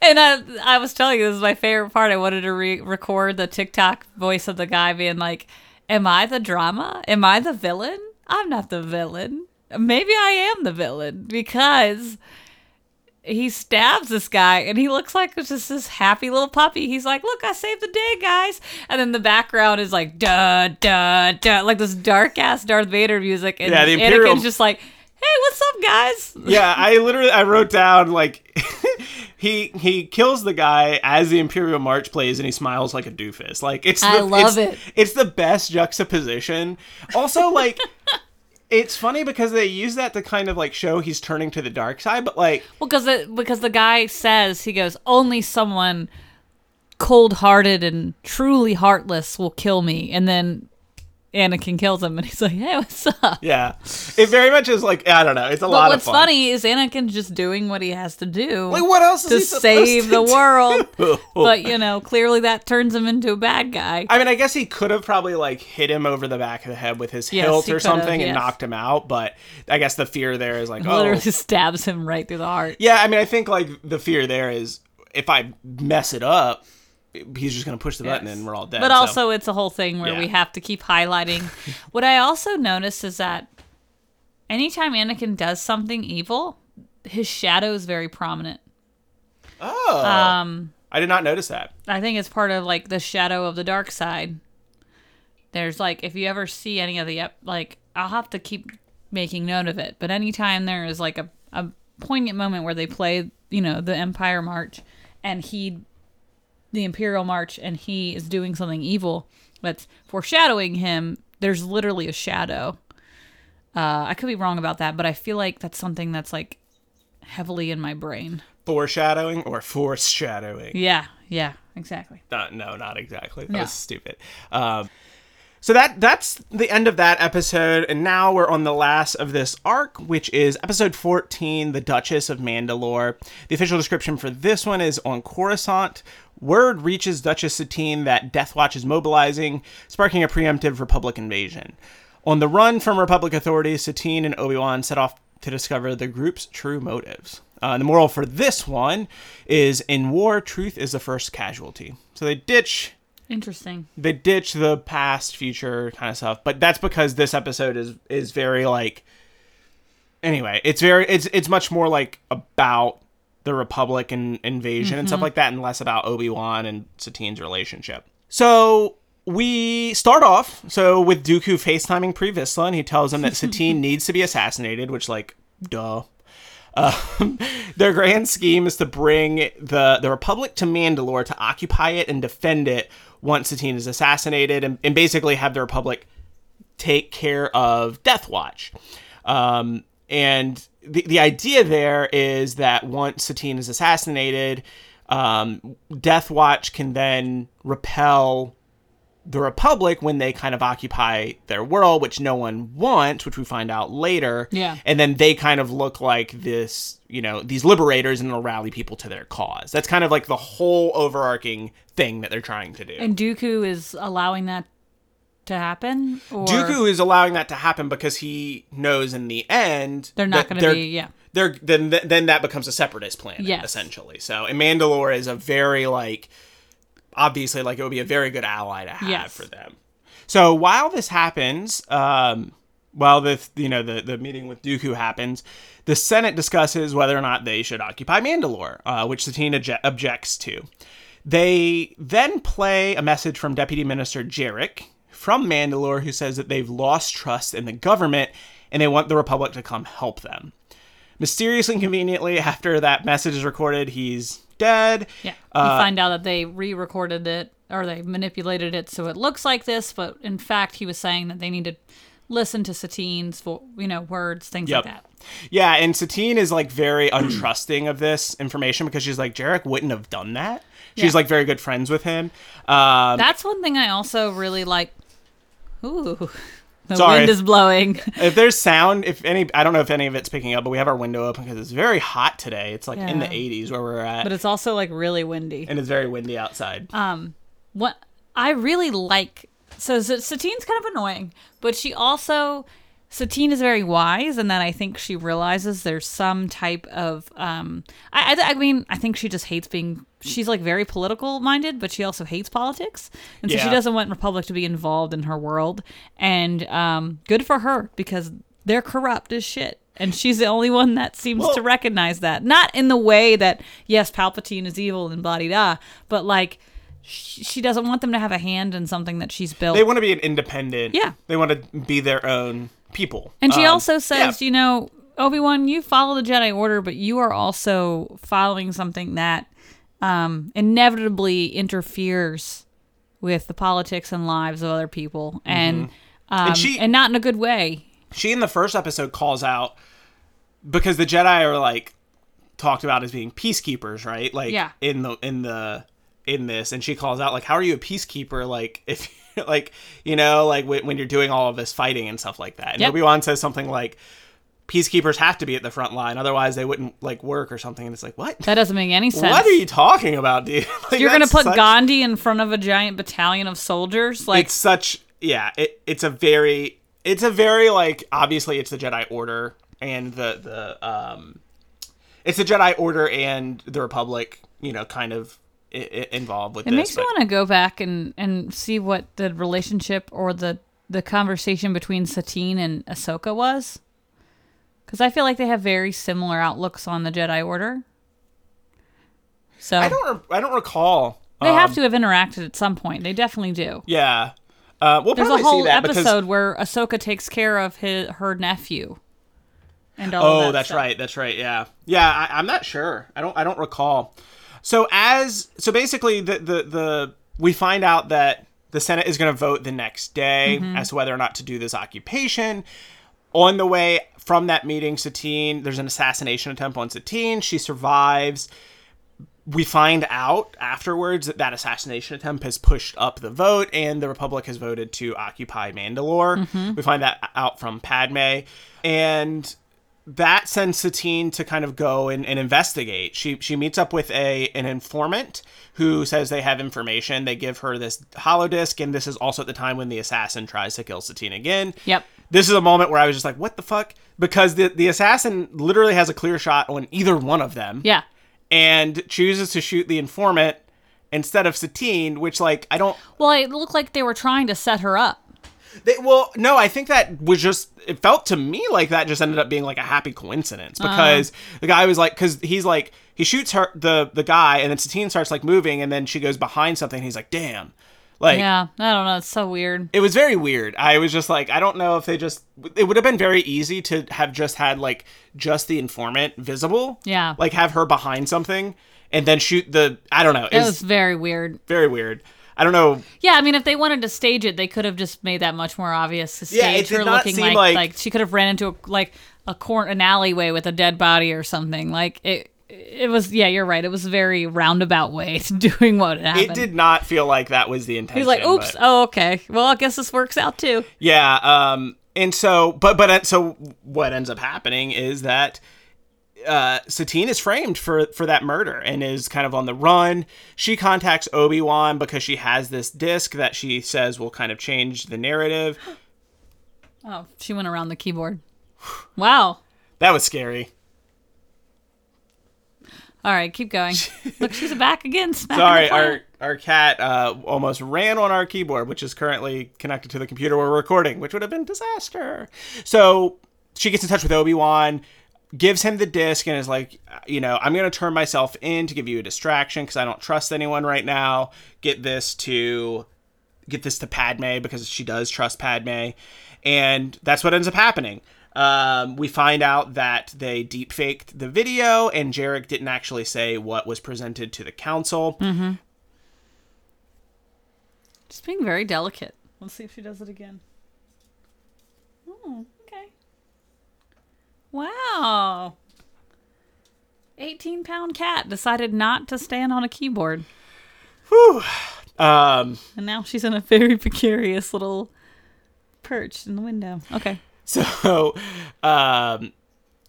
And I, I was telling you, this is my favorite part. I wanted to re- record the TikTok voice of the guy being like, "Am I the drama? Am I the villain? I'm not the villain. Maybe I am the villain because." He stabs this guy and he looks like just this happy little puppy. He's like, Look, I saved the day, guys. And then the background is like, duh, duh, duh, like this dark ass Darth Vader music. And Yeah, the Imperial- Anakin's just like, Hey, what's up, guys? yeah, I literally I wrote down like he he kills the guy as the Imperial March plays and he smiles like a doofus. Like it's the, I love it's, it. It's the best juxtaposition. Also like it's funny because they use that to kind of like show he's turning to the dark side, but like Well, because because the guy says, he goes, Only someone cold hearted and truly heartless will kill me. And then Anakin kills him and he's like, Hey, what's up? yeah, it very much is like I don't know. It's a But lot what's of fun. funny is Anakin's just doing what he has to do. Like what else is to save to the do? world. Oh. but you know, clearly that turns him into a bad guy. I mean, I guess he could have probably like hit him over the back of the head with his Yes, hilt or something and knocked him out. But I guess the fear there is like, oh, Literally stabs him right through the heart. Yeah, I mean, I think like the fear there is if I mess it up, he's just gonna push the button Yes. and we're all dead. But so- also, it's a whole thing where Yeah. we have to keep highlighting. what I also noticed is that anytime Anakin does something evil, his shadow is very prominent. oh, Um, I did not notice that. I think it's part of like the shadow of the dark side. There's like if you ever see any of the like I'll have to keep making note of it. But anytime there is like a a poignant moment where they play, you know, the Empire March and he the Imperial March and he is doing something evil that's foreshadowing him, there's literally a shadow. Uh, I could be wrong about that, but I feel like that's something that's like heavily in my brain. Foreshadowing or foreshadowing? Yeah, yeah, exactly. Not, no, not exactly. That No. was stupid. Um, so that that's the end of that episode, and now we're on the last of this arc, which is episode 14, The Duchess of Mandalore. The official description for this one is on Coruscant. Word reaches Duchess Satine that Death Watch is mobilizing, sparking a preemptive Republic invasion. On the run from Republic authorities, Satine and Obi-Wan set off to discover the group's true motives. Uh, the moral for this one is in war, truth is the first casualty. So they ditch Interesting. they ditch the past, future kind of stuff. But that's because this episode is is very like. Anyway, it's very it's it's much more like about the Republic and invasion and stuff like that, and less about Obi Wan and Satine's relationship. So we start off so with Dooku FaceTiming Pre Vizsla, and he tells him that Satine needs to be assassinated, which like, duh. Um, their grand scheme is to bring the the Republic to Mandalore to occupy it and defend it once Satine is assassinated, and, and basically have the Republic take care of Death Watch. Um, and the the idea there is that once Satine is assassinated, um, Death Watch can then repel the Republic when they kind of occupy their world, which no one wants, which we find out later. Yeah. And then they kind of look like this, you know, these liberators and it'll rally people to their cause. That's kind of like the whole overarching thing that they're trying to do. And Dooku is allowing that to happen? Or Dooku is allowing that to happen because he knows in the end They're not gonna they're- be- yeah. They're then then that becomes a separatist planet Yes. essentially. So and Mandalore is a very like obviously like it would be a very good ally to have Yes. for them. So while this happens, um, while the you know the the meeting with Dooku happens, the Senate discusses whether or not they should occupy Mandalore, uh, which Satine obje- objects to. They then play a message from Deputy Minister Jerec from Mandalore, who says that they've lost trust in the government and they want the Republic to come help them. Mysteriously and conveniently, after that message is recorded, he's dead. Yeah. Uh, you find out that they re recorded it or they manipulated it so it looks like this, but in fact, he was saying that they need to listen to Satine's, vo- you know, words, things Yep. like that. Yeah, and Satine is like very untrusting of this information because she's like, Jerec wouldn't have done that. She's Yeah. like very good friends with him. Um, That's one thing I also really like. Ooh. The Sorry. wind is blowing. if there's sound, if any, I don't know if any of it's picking up, but we have our window open because it's very hot today. It's like in the 80s where we're at, but it's also like really windy. and it's very windy outside. Um, what I really like. So S- Satine's kind of annoying, but she also Satine is very wise, and then I think she realizes there's some type of. Um, I, I I mean I think she just hates being. She's like very political minded, but she also hates politics, and so she doesn't want Republic to be involved in her world. And um, good for her because they're corrupt as shit. And she's the only one that seems to recognize that. Not in the way that, yes, Palpatine is evil and blah da, but like she, she doesn't want them to have a hand in something that she's built. they want to be an independent. Yeah. They want to be their own people. and she Um, also says, yeah. you know, Obi Wan, you follow the Jedi Order, but you are also following something that um, inevitably interferes with the politics and lives of other people, and um, Mm-hmm. And she- and not in a good way. she in the first episode calls out because the Jedi are like talked about as being peacekeepers, right? Like Yeah. in the in the in this, and she calls out like, "How are you a peacekeeper? Like if like you know like when, when you're doing all of this fighting and stuff like that." And Yep. Obi Wan says something like. Peacekeepers have to be at the front line, otherwise they wouldn't like work or something. And it's like, what? That doesn't make any sense. What are you talking about, dude? Like, You're gonna put such- Gandhi in front of a giant battalion of soldiers, like it's such yeah it, it's a very it's a very like obviously it's the jedi order and the the um it's the jedi order and the republic you know kind of I- involved with It this makes me want to go back and, and see what the relationship or the the conversation between Satine and Ahsoka was, because I feel like they have very similar outlooks on the Jedi Order. So i don't re- i don't recall they um, have to have interacted at some point. They definitely do. yeah uh, we'll There's a whole see that because episode where Ahsoka takes care of his her nephew. And all Oh, that that's stuff. right. That's right. Yeah, yeah. I, I'm not sure. I don't. I don't recall. So as so basically the the the we find out that the Senate is going to vote the next day Mm-hmm. as to whether or not to do this occupation. On the way from that meeting, Satine, there's an assassination attempt on Satine. She survives. We find out afterwards that that assassination attempt has pushed up the vote, and the Republic has voted to occupy Mandalore. Mm-hmm. We find that out from Padme, and that sends Satine to kind of go and, and investigate. She she meets up with a an informant who says they have information. They give her this holodisc, and this is also at the time when the assassin tries to kill Satine again. Yep. This is a moment where I was just like, "What the fuck?" Because the the assassin literally has a clear shot on either one of them, Yeah. and chooses to shoot the informant instead of Satine, which like I don't Well, it looked like they were trying to set her up. They, well, no, I think that was just. It felt to me like that just ended up being like a happy coincidence uh-huh. because the guy was like, because he's like, he shoots her the the guy, and then Satine starts like moving, and then she goes behind something. And he's like, damn, Like, yeah, I don't know. It's so weird. it was very weird. I was just like, I don't know if they just. It would have been very easy to have just had like just the informant visible. Yeah. Like have her behind something and then shoot the. I don't know. It, It was, was very weird. very weird. I don't know. Yeah, I mean, if they wanted to stage it, they could have just made that much more obvious. To stage Yeah, it did her not looking seem like, like- like she could have ran into a, like a corn an alleyway with a dead body or something. Like it, it was. Yeah, you're right. It was a very roundabout way to doing what happened. It did not feel like that was the intention. He's like, "Oops, but- oh okay. Well, I guess this works out too." Yeah, um, and so, but but uh, so what ends up happening is that uh, Satine is framed for for that murder and is kind of on the run. She contacts Obi Wan because she has this disc that she says will kind of change the narrative. Oh, she went around the keyboard. Wow. That was scary. All right, keep going. Look, she's back again. Sorry, our our cat uh, almost ran on our keyboard, which is currently connected to the computer we're recording, which would have been disaster. So she gets in touch with Obi Wan, gives him the disc, and is like, you know, I'm gonna turn myself in to give you a distraction because I don't trust anyone right now. Get this to get this to Padme because she does trust Padme, and that's what ends up happening. Um, we find out that they deep faked the video, and Jerec didn't actually say what was presented to the council. Mm-hmm. Just being very delicate. Let's see if she does it again. Oh, okay. Wow. 18 pound cat decided not to stand on a keyboard. Whew. Um, And now she's in a very precarious little perch in the window. Okay. so, um,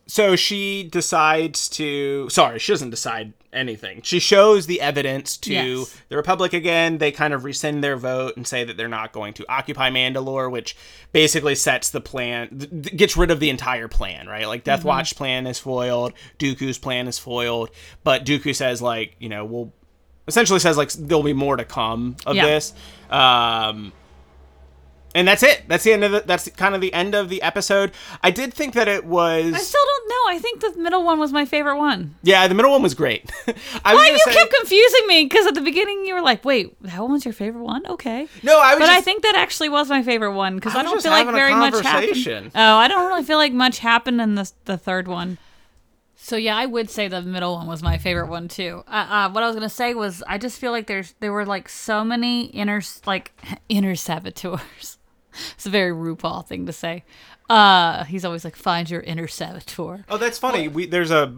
so she decides to. Sorry, she doesn't decide anything. She shows the evidence to Yes. the Republic again. They kind of rescind their vote and say that they're not going to occupy Mandalore, which basically sets the plan, th- gets rid of the entire plan, right? Like Death Watch plan is foiled, Dooku's plan is foiled, but Dooku says like, you know, we'll essentially says like there'll be more to come of Yeah. this. Um, and that's it. That's the end of the. That's kind of the end of the episode. I did think that it was. I still don't know. I think the middle one was my favorite one. yeah, the middle one was great. I was Why gonna you say, kept confusing me? Because at the beginning you were like, "Wait, that one was your favorite one?" Okay. No, I was But I think that actually was my favorite one because I I, don't feel like very much happened. Oh, I don't really feel like much happened in the the third one. So yeah, I would say the middle one was my favorite one too. Uh, uh, what I was gonna say was I just feel like there's there were like so many inner like inner saboteurs. it's a very RuPaul thing to say. Uh, he's always like, find your inner saboteur. Oh, that's funny. We there's a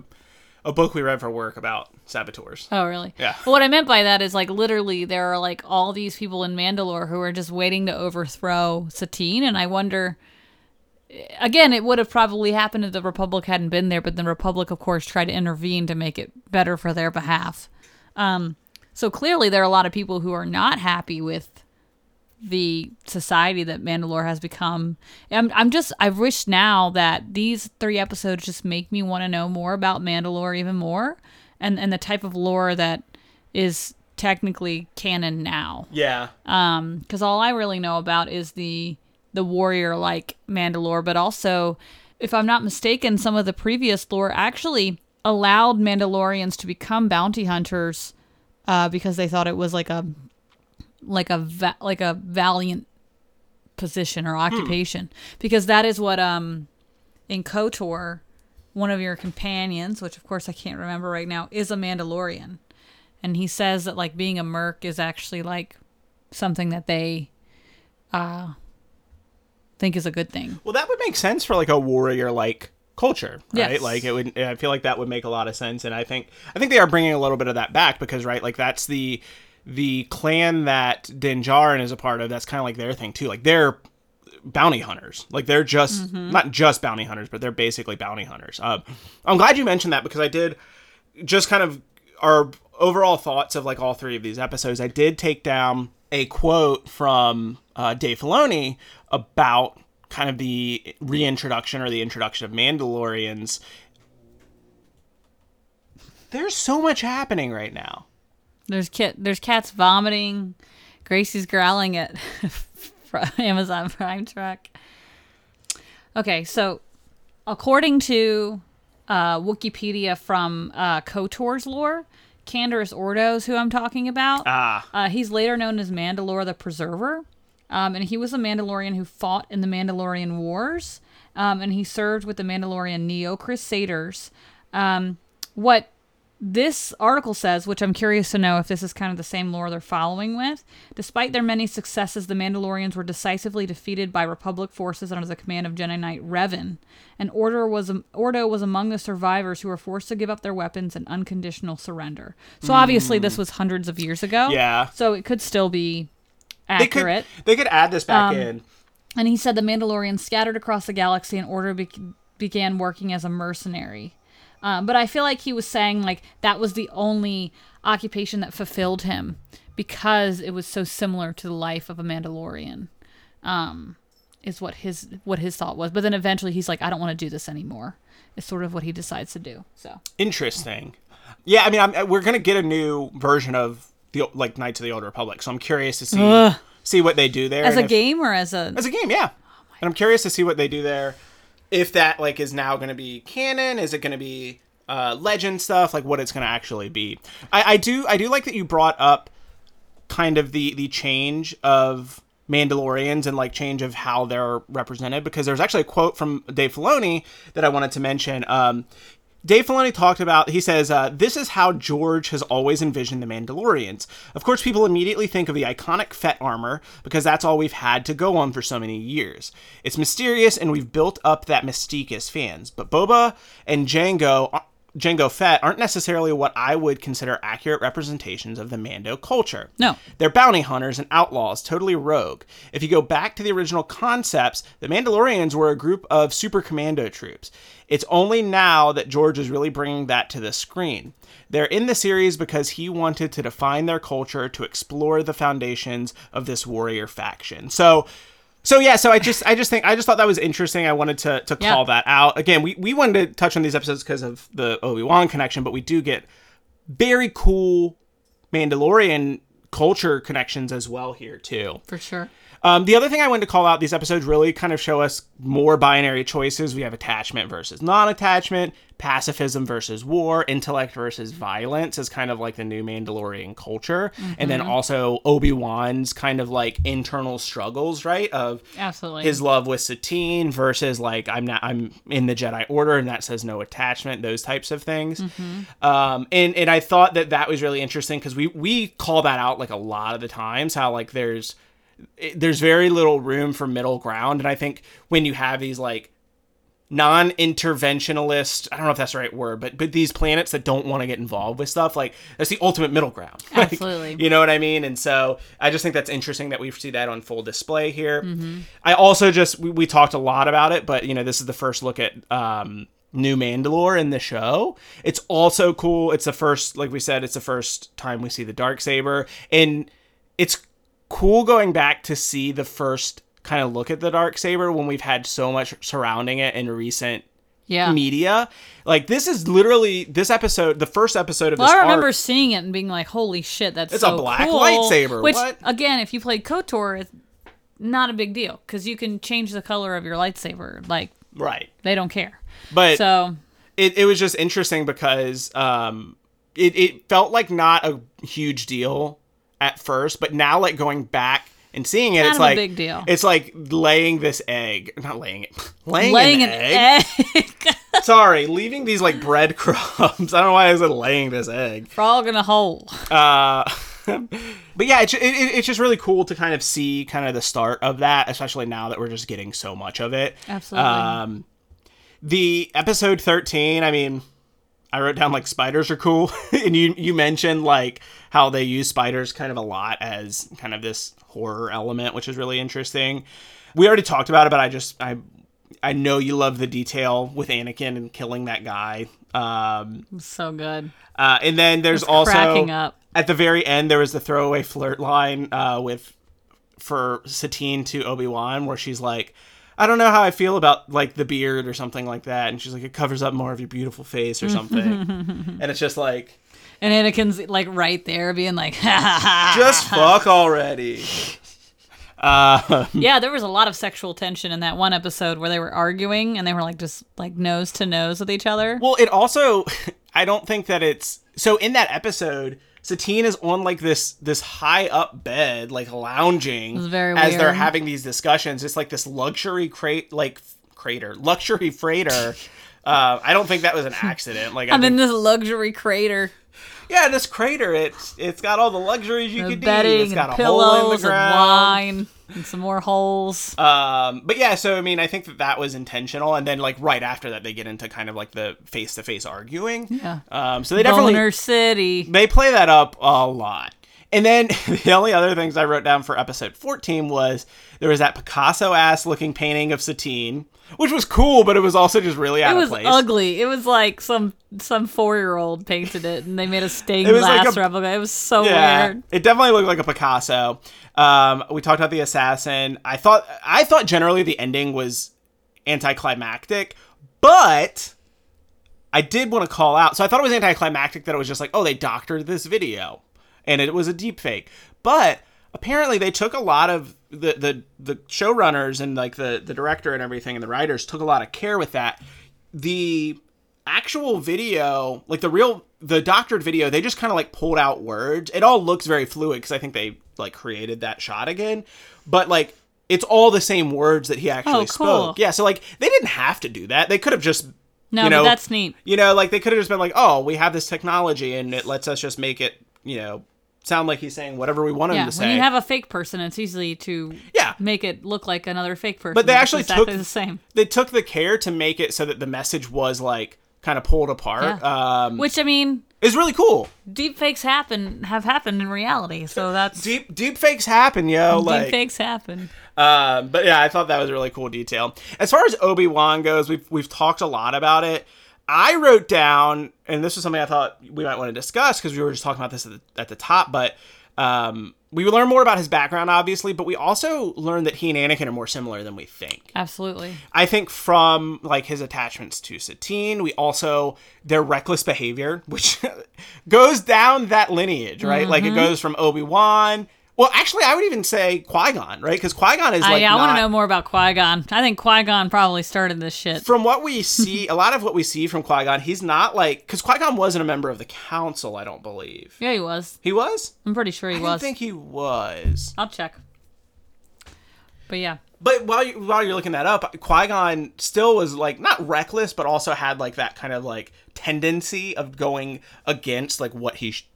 a book we read for work about saboteurs. Oh, really? Yeah. But what I meant by that is like literally there are like all these people in Mandalore who are just waiting to overthrow Satine, and I wonder. Again, it would have probably happened if the Republic hadn't been there, but the Republic, of course, tried to intervene to make it better for their behalf. Um, so clearly, there are a lot of people who are not happy with the society that Mandalore has become. I'm, I'm just, I wish now that these three episodes just make me want to know more about Mandalore even more and, and the type of lore that is technically canon now. Yeah. Um, because all I really know about is the the warrior like Mandalore, but also, if I'm not mistaken, some of the previous lore actually allowed Mandalorians to become bounty hunters uh, because they thought it was like a like a va- like a valiant position or occupation because that is what um in KOTOR one of your companions which of course I can't remember right now is a Mandalorian and he says that like being a merc is actually like something that they uh think is a good thing. Well, that would make sense for like a warrior like culture, right? Yes. Like it would. I feel like that would make a lot of sense, and I think I think they are bringing a little bit of that back because right, like that's the the clan that Din Djarin is a part of. That's kind of like their thing too. Like they're bounty hunters. Like they're just not just bounty hunters, but they're basically bounty hunters. Um, I'm glad you mentioned that because I did just kind of our overall thoughts of like all three of these episodes. I did take down a quote from uh, Dave Filoni about kind of the reintroduction or the introduction of Mandalorians. There's so much happening right now. There's kit there's cats vomiting. Gracie's growling at Amazon Prime truck. Okay, so according to uh, Wikipedia from uh, KOTOR's lore, Canderous Ordo's who I'm talking about. Ah. Uh, he's later known as Mandalore the Preserver. Um, and he was a Mandalorian who fought in the Mandalorian Wars. Um, and he served with the Mandalorian Neo Crusaders. Um, what this article says, which I'm curious to know if this is kind of the same lore they're following with. Despite their many successes, the Mandalorians were decisively defeated by Republic forces under the command of Jedi Knight Revan, and Ordo was Ordo was among the survivors who were forced to give up their weapons and unconditional surrender. So obviously, this was hundreds of years ago. Yeah. So it could still be They could, accurate. they could add this back Um, in. And he said the Mandalorians scattered across the galaxy and Ordo be- began working as a mercenary. Um, but I feel like he was saying like that was the only occupation that fulfilled him because it was so similar to the life of a Mandalorian. Um, is what his what his thought was. But then eventually he's like, I don't want to do this anymore. It's sort of what he decides to do. So Interesting. Yeah, I mean, I'm, we're gonna get a new version of the like Knights of the Old Republic, so I'm curious to see Ugh. see what they do there. as a if- game or as a As a game, yeah. and I'm curious to see what they do there. If that like is now going to be canon, is it going to be uh, legend stuff? Like what it's going to actually be. I, I do I do like that you brought up kind of the the change of Mandalorians and like change of how they're represented because there's actually a quote from Dave Filoni that I wanted to mention. Um, Dave Filoni talked about, he says, uh, This is how George has always envisioned the Mandalorians. Of course, people immediately think of the iconic Fett armor because that's all we've had to go on for so many years. It's mysterious and we've built up that mystique as fans. But Boba and Jango. Jango Fett aren't necessarily what I would consider accurate representations of the Mando culture. No. They're bounty hunters and outlaws, totally rogue. If you go back to the original concepts, the Mandalorians were a group of super commando troops. It's only now that George is really bringing that to the screen. They're in the series because he wanted to define their culture to explore the foundations of this warrior faction. So so yeah, so I just I just think I just thought that was interesting. I wanted to to Yeah. call that out. Again, we we wanted to touch on these episodes because of the Obi-Wan connection, but we do get very cool Mandalorian culture connections as well here too. for sure. Um, the other thing I wanted to call out, these episodes really kind of show us more binary choices. We have attachment versus non-attachment, pacifism versus war, intellect versus violence is kind of like the new Mandalorian culture, and then also Obi Wan's kind of like internal struggles, right? Of Absolutely. his love with Satine versus like I'm not I'm in the Jedi Order and that says no attachment, those types of things. Um, and and I thought that that was really interesting because we we call that out like a lot of the times how like there's it- there's very little room for middle ground. And I think when you have these like non-interventionalist i don't know if that's the right word but but these planets that don't want to get involved with stuff like that's the ultimate middle ground. Like, Absolutely. you know what i mean? And so i just think that's interesting that we see that on full display here. I also just we, we talked a lot about it but you know this is the first look at um new mandalore in the show. It's also cool it's the first like we said it's the first time we see the dark saber. And it's cool going back to see the first kind of look at the dark saber when we've had so much surrounding it in recent yeah. media. Like this is literally this episode, the first episode of Well, this I remember arc. seeing it and being like, "Holy shit, that's It's a black cool." lightsaber, Which, what? again, if you played Kotor, it's not a big deal because you can change the color of your lightsaber. Like Right. they don't care. But So it, it was just interesting because um it, it felt like not a huge deal at first, but now like going back and seeing it, it's like big deal. It's like laying this egg, not laying it, laying, laying an, an egg. egg, Sorry, leaving these like breadcrumbs. I don't know why I said laying this egg. frog in a hole. Uh, but yeah, it, it's just really cool to kind of see kind of the start of that, especially now that we're just getting so much of it. Absolutely. Um, the episode thirteen. I mean, I wrote down like spiders are cool, and you you mentioned like how they use spiders kind of a lot as kind of this horror element, which is really interesting. We already talked about it, but I just I I know you love the detail with Anakin and killing that guy. Um, so good. uh, and then there's also up. at the very end there was the throwaway flirt line uh, with for Satine to Obi Wan where she's like, I don't know how I feel about like the beard or something like that, and she's like, it covers up more of your beautiful face or something, and it's just like, And Anakin's like right there, being like, ha ha ha. just fuck already. Uh, yeah, there was a lot of sexual tension in that one episode where they were arguing and they were like just like nose to nose with each other. well, it also, I don't think that it's so in that episode, Satine is on like this this high up bed, like lounging as they're having these discussions. It's like this luxury crate, like crater, luxury freighter. Uh, I don't think that was an accident. Like I I'm in this luxury crater. Yeah, this crater. It's it's got all the luxuries you The could need. It's got and a hole in pillows the and wine and some more holes. Um, but yeah, so I mean, I think that that was intentional, and then like right after that, they get into kind of like the face to face arguing. Yeah. Um, so they definitely Boner City. they play that up a lot. And then the only other things I wrote down for episode 14 was there was that Picasso ass looking painting of Satine, which was cool, but it was also just really out It was of place. ugly. It was like some some four year old painted it, and they made a stained It was like glass a- replica. It was so Yeah, weird. it definitely looked like a Picasso. Um, we talked about the assassin. I thought I thought generally the ending was anticlimactic, but I did want to call out. So I thought it was anticlimactic that it was just like, oh, they doctored this video, and it was a deep fake. But apparently, they took a lot of the the the showrunners and like the the director and everything and the writers took a lot of care with that. The actual video, like the real the doctored video, they just kind of like pulled out words. It all looks very fluid because I think they like created that shot again, but like. It's all the same words that he actually Oh, cool. spoke. Yeah, so like they didn't have to do that. They could have just No, you know, but that's neat. You know, like they could have just been like, "Oh, we have this technology, and it lets us just make it, you know, sound like he's saying whatever we want him Yeah, to say." when you have a fake person, it's easy to Yeah. make it look like another fake person. but they actually exactly took the same. They took the care to make it so that the message was like kind of pulled apart. Um, Which I mean, is really cool. deep fakes happen have happened in reality, so that's Deep deep fakes happen, yo. deep Like, fakes happen. Um, but yeah, I thought that was a really cool detail. As far as Obi Wan goes, we've we've talked a lot about it. I wrote down, and this was something I thought we might want to discuss because we were just talking about this at the, at the top. But um, we learn more about his background, obviously, but we also learned that he and Anakin are more similar than we think. Absolutely. I think from like his attachments to Satine, we also their reckless behavior, which goes down that lineage, right? Like it Mm-hmm. goes from Obi Wan. Well, actually, I would even say Qui Gon, right? Because Qui Gon is I, like yeah, I want to know more about Qui Gon. I think Qui Gon probably started this shit. from what we see, a lot of what we see from Qui Gon, he's not like because Qui Gon wasn't a member of the Council. I don't believe yeah, he was. he was. I'm pretty sure he I was. didn't think he was. I'll check. But yeah, But while you while you're looking that up, Qui Gon still was like not reckless, but also had like that kind of like tendency of going against like what he sh-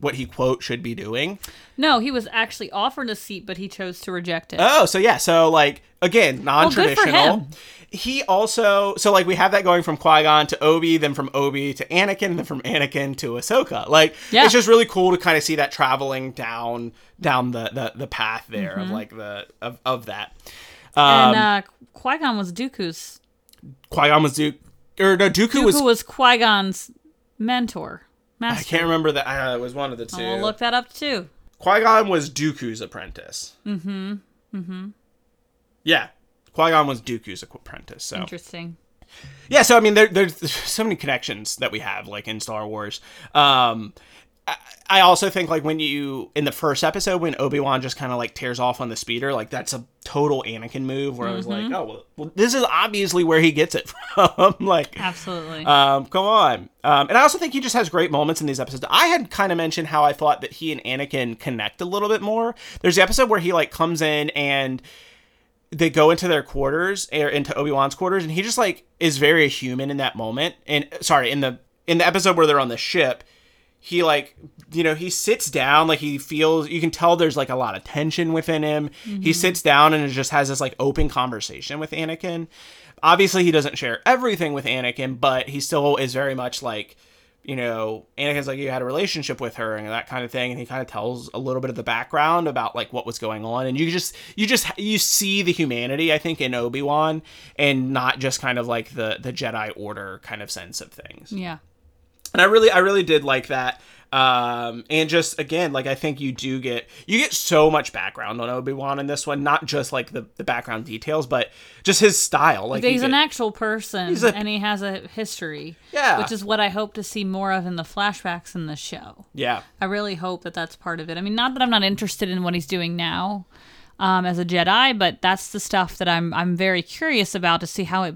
what he quote should be doing. no, he was actually offered a seat, but he chose to reject it. Oh, so yeah, so like again, non-traditional. him. he also so like we have that going from Qui Gon to Obi, then from Obi to Anakin, then from Anakin to Ahsoka. Like Yeah. it's just really cool to kind of see that traveling down down the the, the path there Mm-hmm. of like the of, of that. Um, and uh, Qui Gon was Dooku's. Qui Gon was Duke or no Dooku, Dooku was, was, Qui Gon's mentor, I can't remember that. Uh, it was one of the 2 We'll look that up too. Qui Gon was Dooku's apprentice. Mm-hmm. Mm-hmm. Yeah. Qui Gon was Dooku's apprentice. So Interesting. yeah, so I mean, there, there's so many connections that we have, like in Star Wars. Um, I, I also think like when you in the first episode when Obi Wan just kind of like tears off on the speeder, like that's a total Anakin move. Where I was like, oh well, well, this is obviously where he gets it from. like, Absolutely. um, come on. Um, and I also think he just has great moments in these episodes. I had kind of mentioned how I thought that he and Anakin connect a little bit more. There's the episode where he like comes in and they go into their quarters or into Obi-Wan's quarters and he just like is very human in that moment. And sorry, in the in the episode where they're on the ship, he like you know, he sits down like he feels you can tell there's like a lot of tension within him. He mm-hmm. sits down and it just has this like open conversation with Anakin. Obviously, he doesn't share everything with Anakin, but he still is very much like you know, Anakin's like you had a relationship with her and that kind of thing, and he kind of tells a little bit of the background about like what was going on, and you just you just you see the humanity I think in Obi Wan, and not just kind of like the the Jedi Order kind of sense of things yeah. And I really I really did like that. Um, and just again, like I think you do get you get so much background on Obi Wan in this one, not just like the, the background details, but just his style. Like He's you an actual person He's a- and he has a history. Yeah. Which is what I hope to see more of in the flashbacks in the show. yeah, I really hope that that's part of it. I mean, not that I'm not interested in what he's doing now um, as a Jedi, but that's the stuff that I'm I'm very curious about to see how it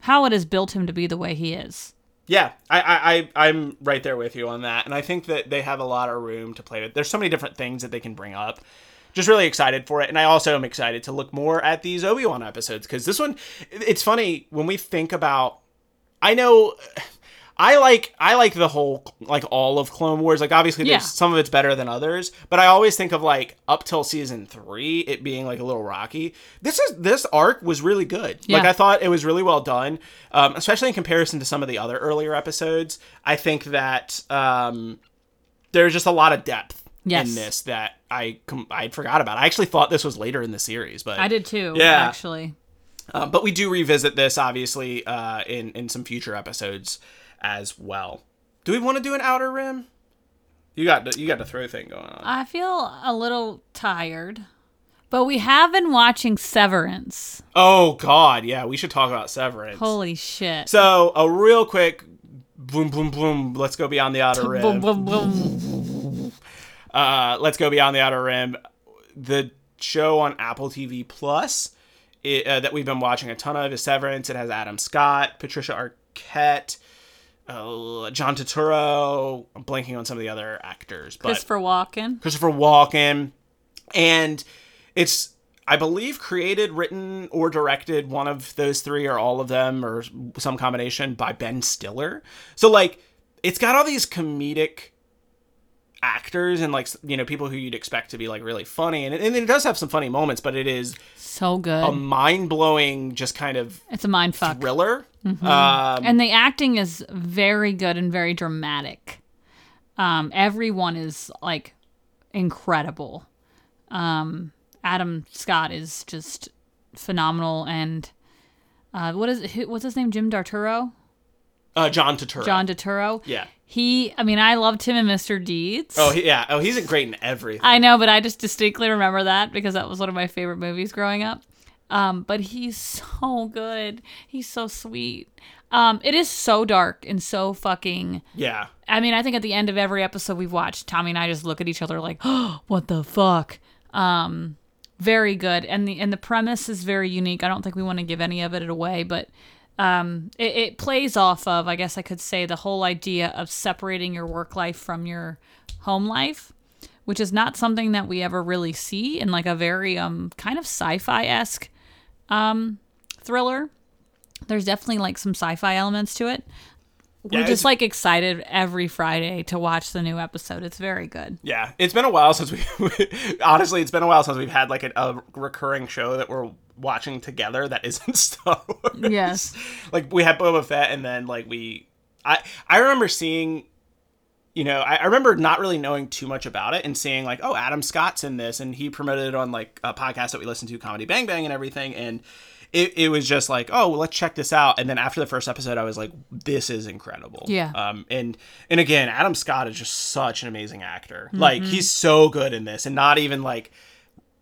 how it has built him to be the way he is. Yeah, I, I, I, I'm right there with you on that, and I think that they have a lot of room to play with. There's so many different things that they can bring up. Just really excited for it, and I also am excited to look more at these Obi Wan episodes because this one, it's funny when we think about. I know I like I like the whole like all of Clone Wars. Like obviously there's Yeah. some of it's better than others, but I always think of like up till season 3 it being like a little rocky. This is this arc was really good. Like I thought it was really well done. Um, especially in comparison to some of the other earlier episodes. I think that um there's just a lot of depth Yes. in this that I com- I forgot about. I actually thought this was later in the series, but I did too. Yeah. actually. um, but we do revisit this obviously uh, in in some future episodes as well. Do we want to do an outer rim? You got the, you got the throw thing going on. I feel a little tired, but we have been watching Severance. Oh God, yeah, we should talk about Severance. Holy shit! So a real quick, boom, boom, boom. Let's go beyond the outer rim. boom, boom, boom. uh, let's go beyond the outer rim. The show on Apple TV Plus it, uh, that we've been watching a ton of is Severance. It has Adam Scott, Patricia Arquette, uh, John Turturro. I'm blanking on some of the other actors, but Christopher Walken. Christopher Walken, and it's I believe created, written, or directed one of those three, or all of them, or some combination by Ben Stiller. So like, it's got all these comedic actors and like you know people who you'd expect to be like really funny, and it, and it does have some funny moments, but it is So good. a mind blowing, just kind of it's a mind fuck. thriller. Um, and the acting is very good and very dramatic. Um, everyone is like incredible. Um, Adam Scott is just phenomenal, and uh, what is who- what's his name? Jim Darturo, uh, John Turturro. John Darturo. Yeah. He, I mean, I loved him in Mr. Deeds. Oh he, yeah. Oh, he's great in everything. I know, but I just distinctly remember that because that was one of my favorite movies growing up. Um, but he's so good. He's so sweet. Um, it is so dark and so fucking. yeah. I mean, I think at the end of every episode we've watched, Tommy and I just look at each other like, "Oh, what the fuck?" Um, very good, and the and the premise is very unique. I don't think we want to give any of it away, but um, it, it plays off of, I guess I could say, the whole idea of separating your work life from your home life, which is not something that we ever really see in like a very um kind of sci-fi esque um thriller. There's definitely like some sci-fi elements to it. We're it's- just like excited every Friday to watch the new episode. It's very good. Yeah, it's been a while since we. honestly, it's been a while since we've had like a, a recurring show that we're watching together that isn't Star Wars. Yes. like we had Boba Fett, and then like we, I I remember seeing, you know, I, I remember not really knowing too much about it and seeing like, oh, Adam Scott's in this, and he promoted it on like a podcast that we listened to, Comedy Bang Bang, and everything, and. It, it was just like oh well, let's check this out and then after the first episode i was like this is incredible Yeah. um and and again adam scott is just such an amazing actor like he's so good in this and not even like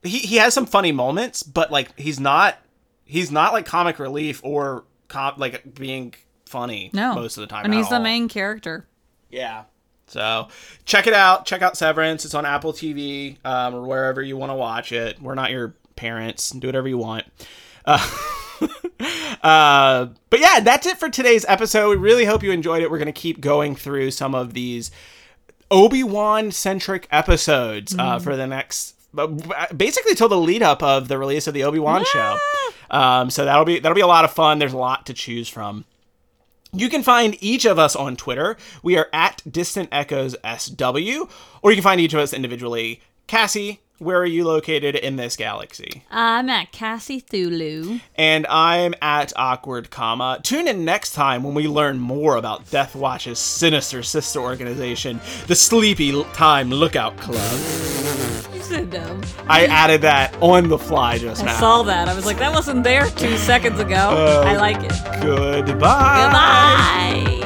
he, he has some funny moments but like he's not he's not like comic relief or com- like being funny No. most of the time And he's the main character. yeah so check it out. Check out severance. It's on apple tv um, or wherever you want to watch it. We're not your parents. Do whatever you want. Uh, uh, but yeah that's it for today's episode. We really hope you enjoyed it. We're going to keep going through some of these obi-wan centric episodes uh, for the next basically till the lead up of the release of the obi-wan show. Um, so that'll be that'll be a lot of fun. There's a lot to choose from you can find each of us on Twitter. We are at Distant Echoes SW, or you can find each of us individually. Cassie, where are you located in this galaxy? I'm at Cassie Thulu. And I'm at Awkward Comma. Tune in next time when we learn more about Death Watch's sinister sister organization, the Sleepy Time Lookout Club. You said dumb. I added that on the fly just I now. I saw that. I was like, that wasn't there two seconds ago. Oh, I like it. Goodbye. Goodbye.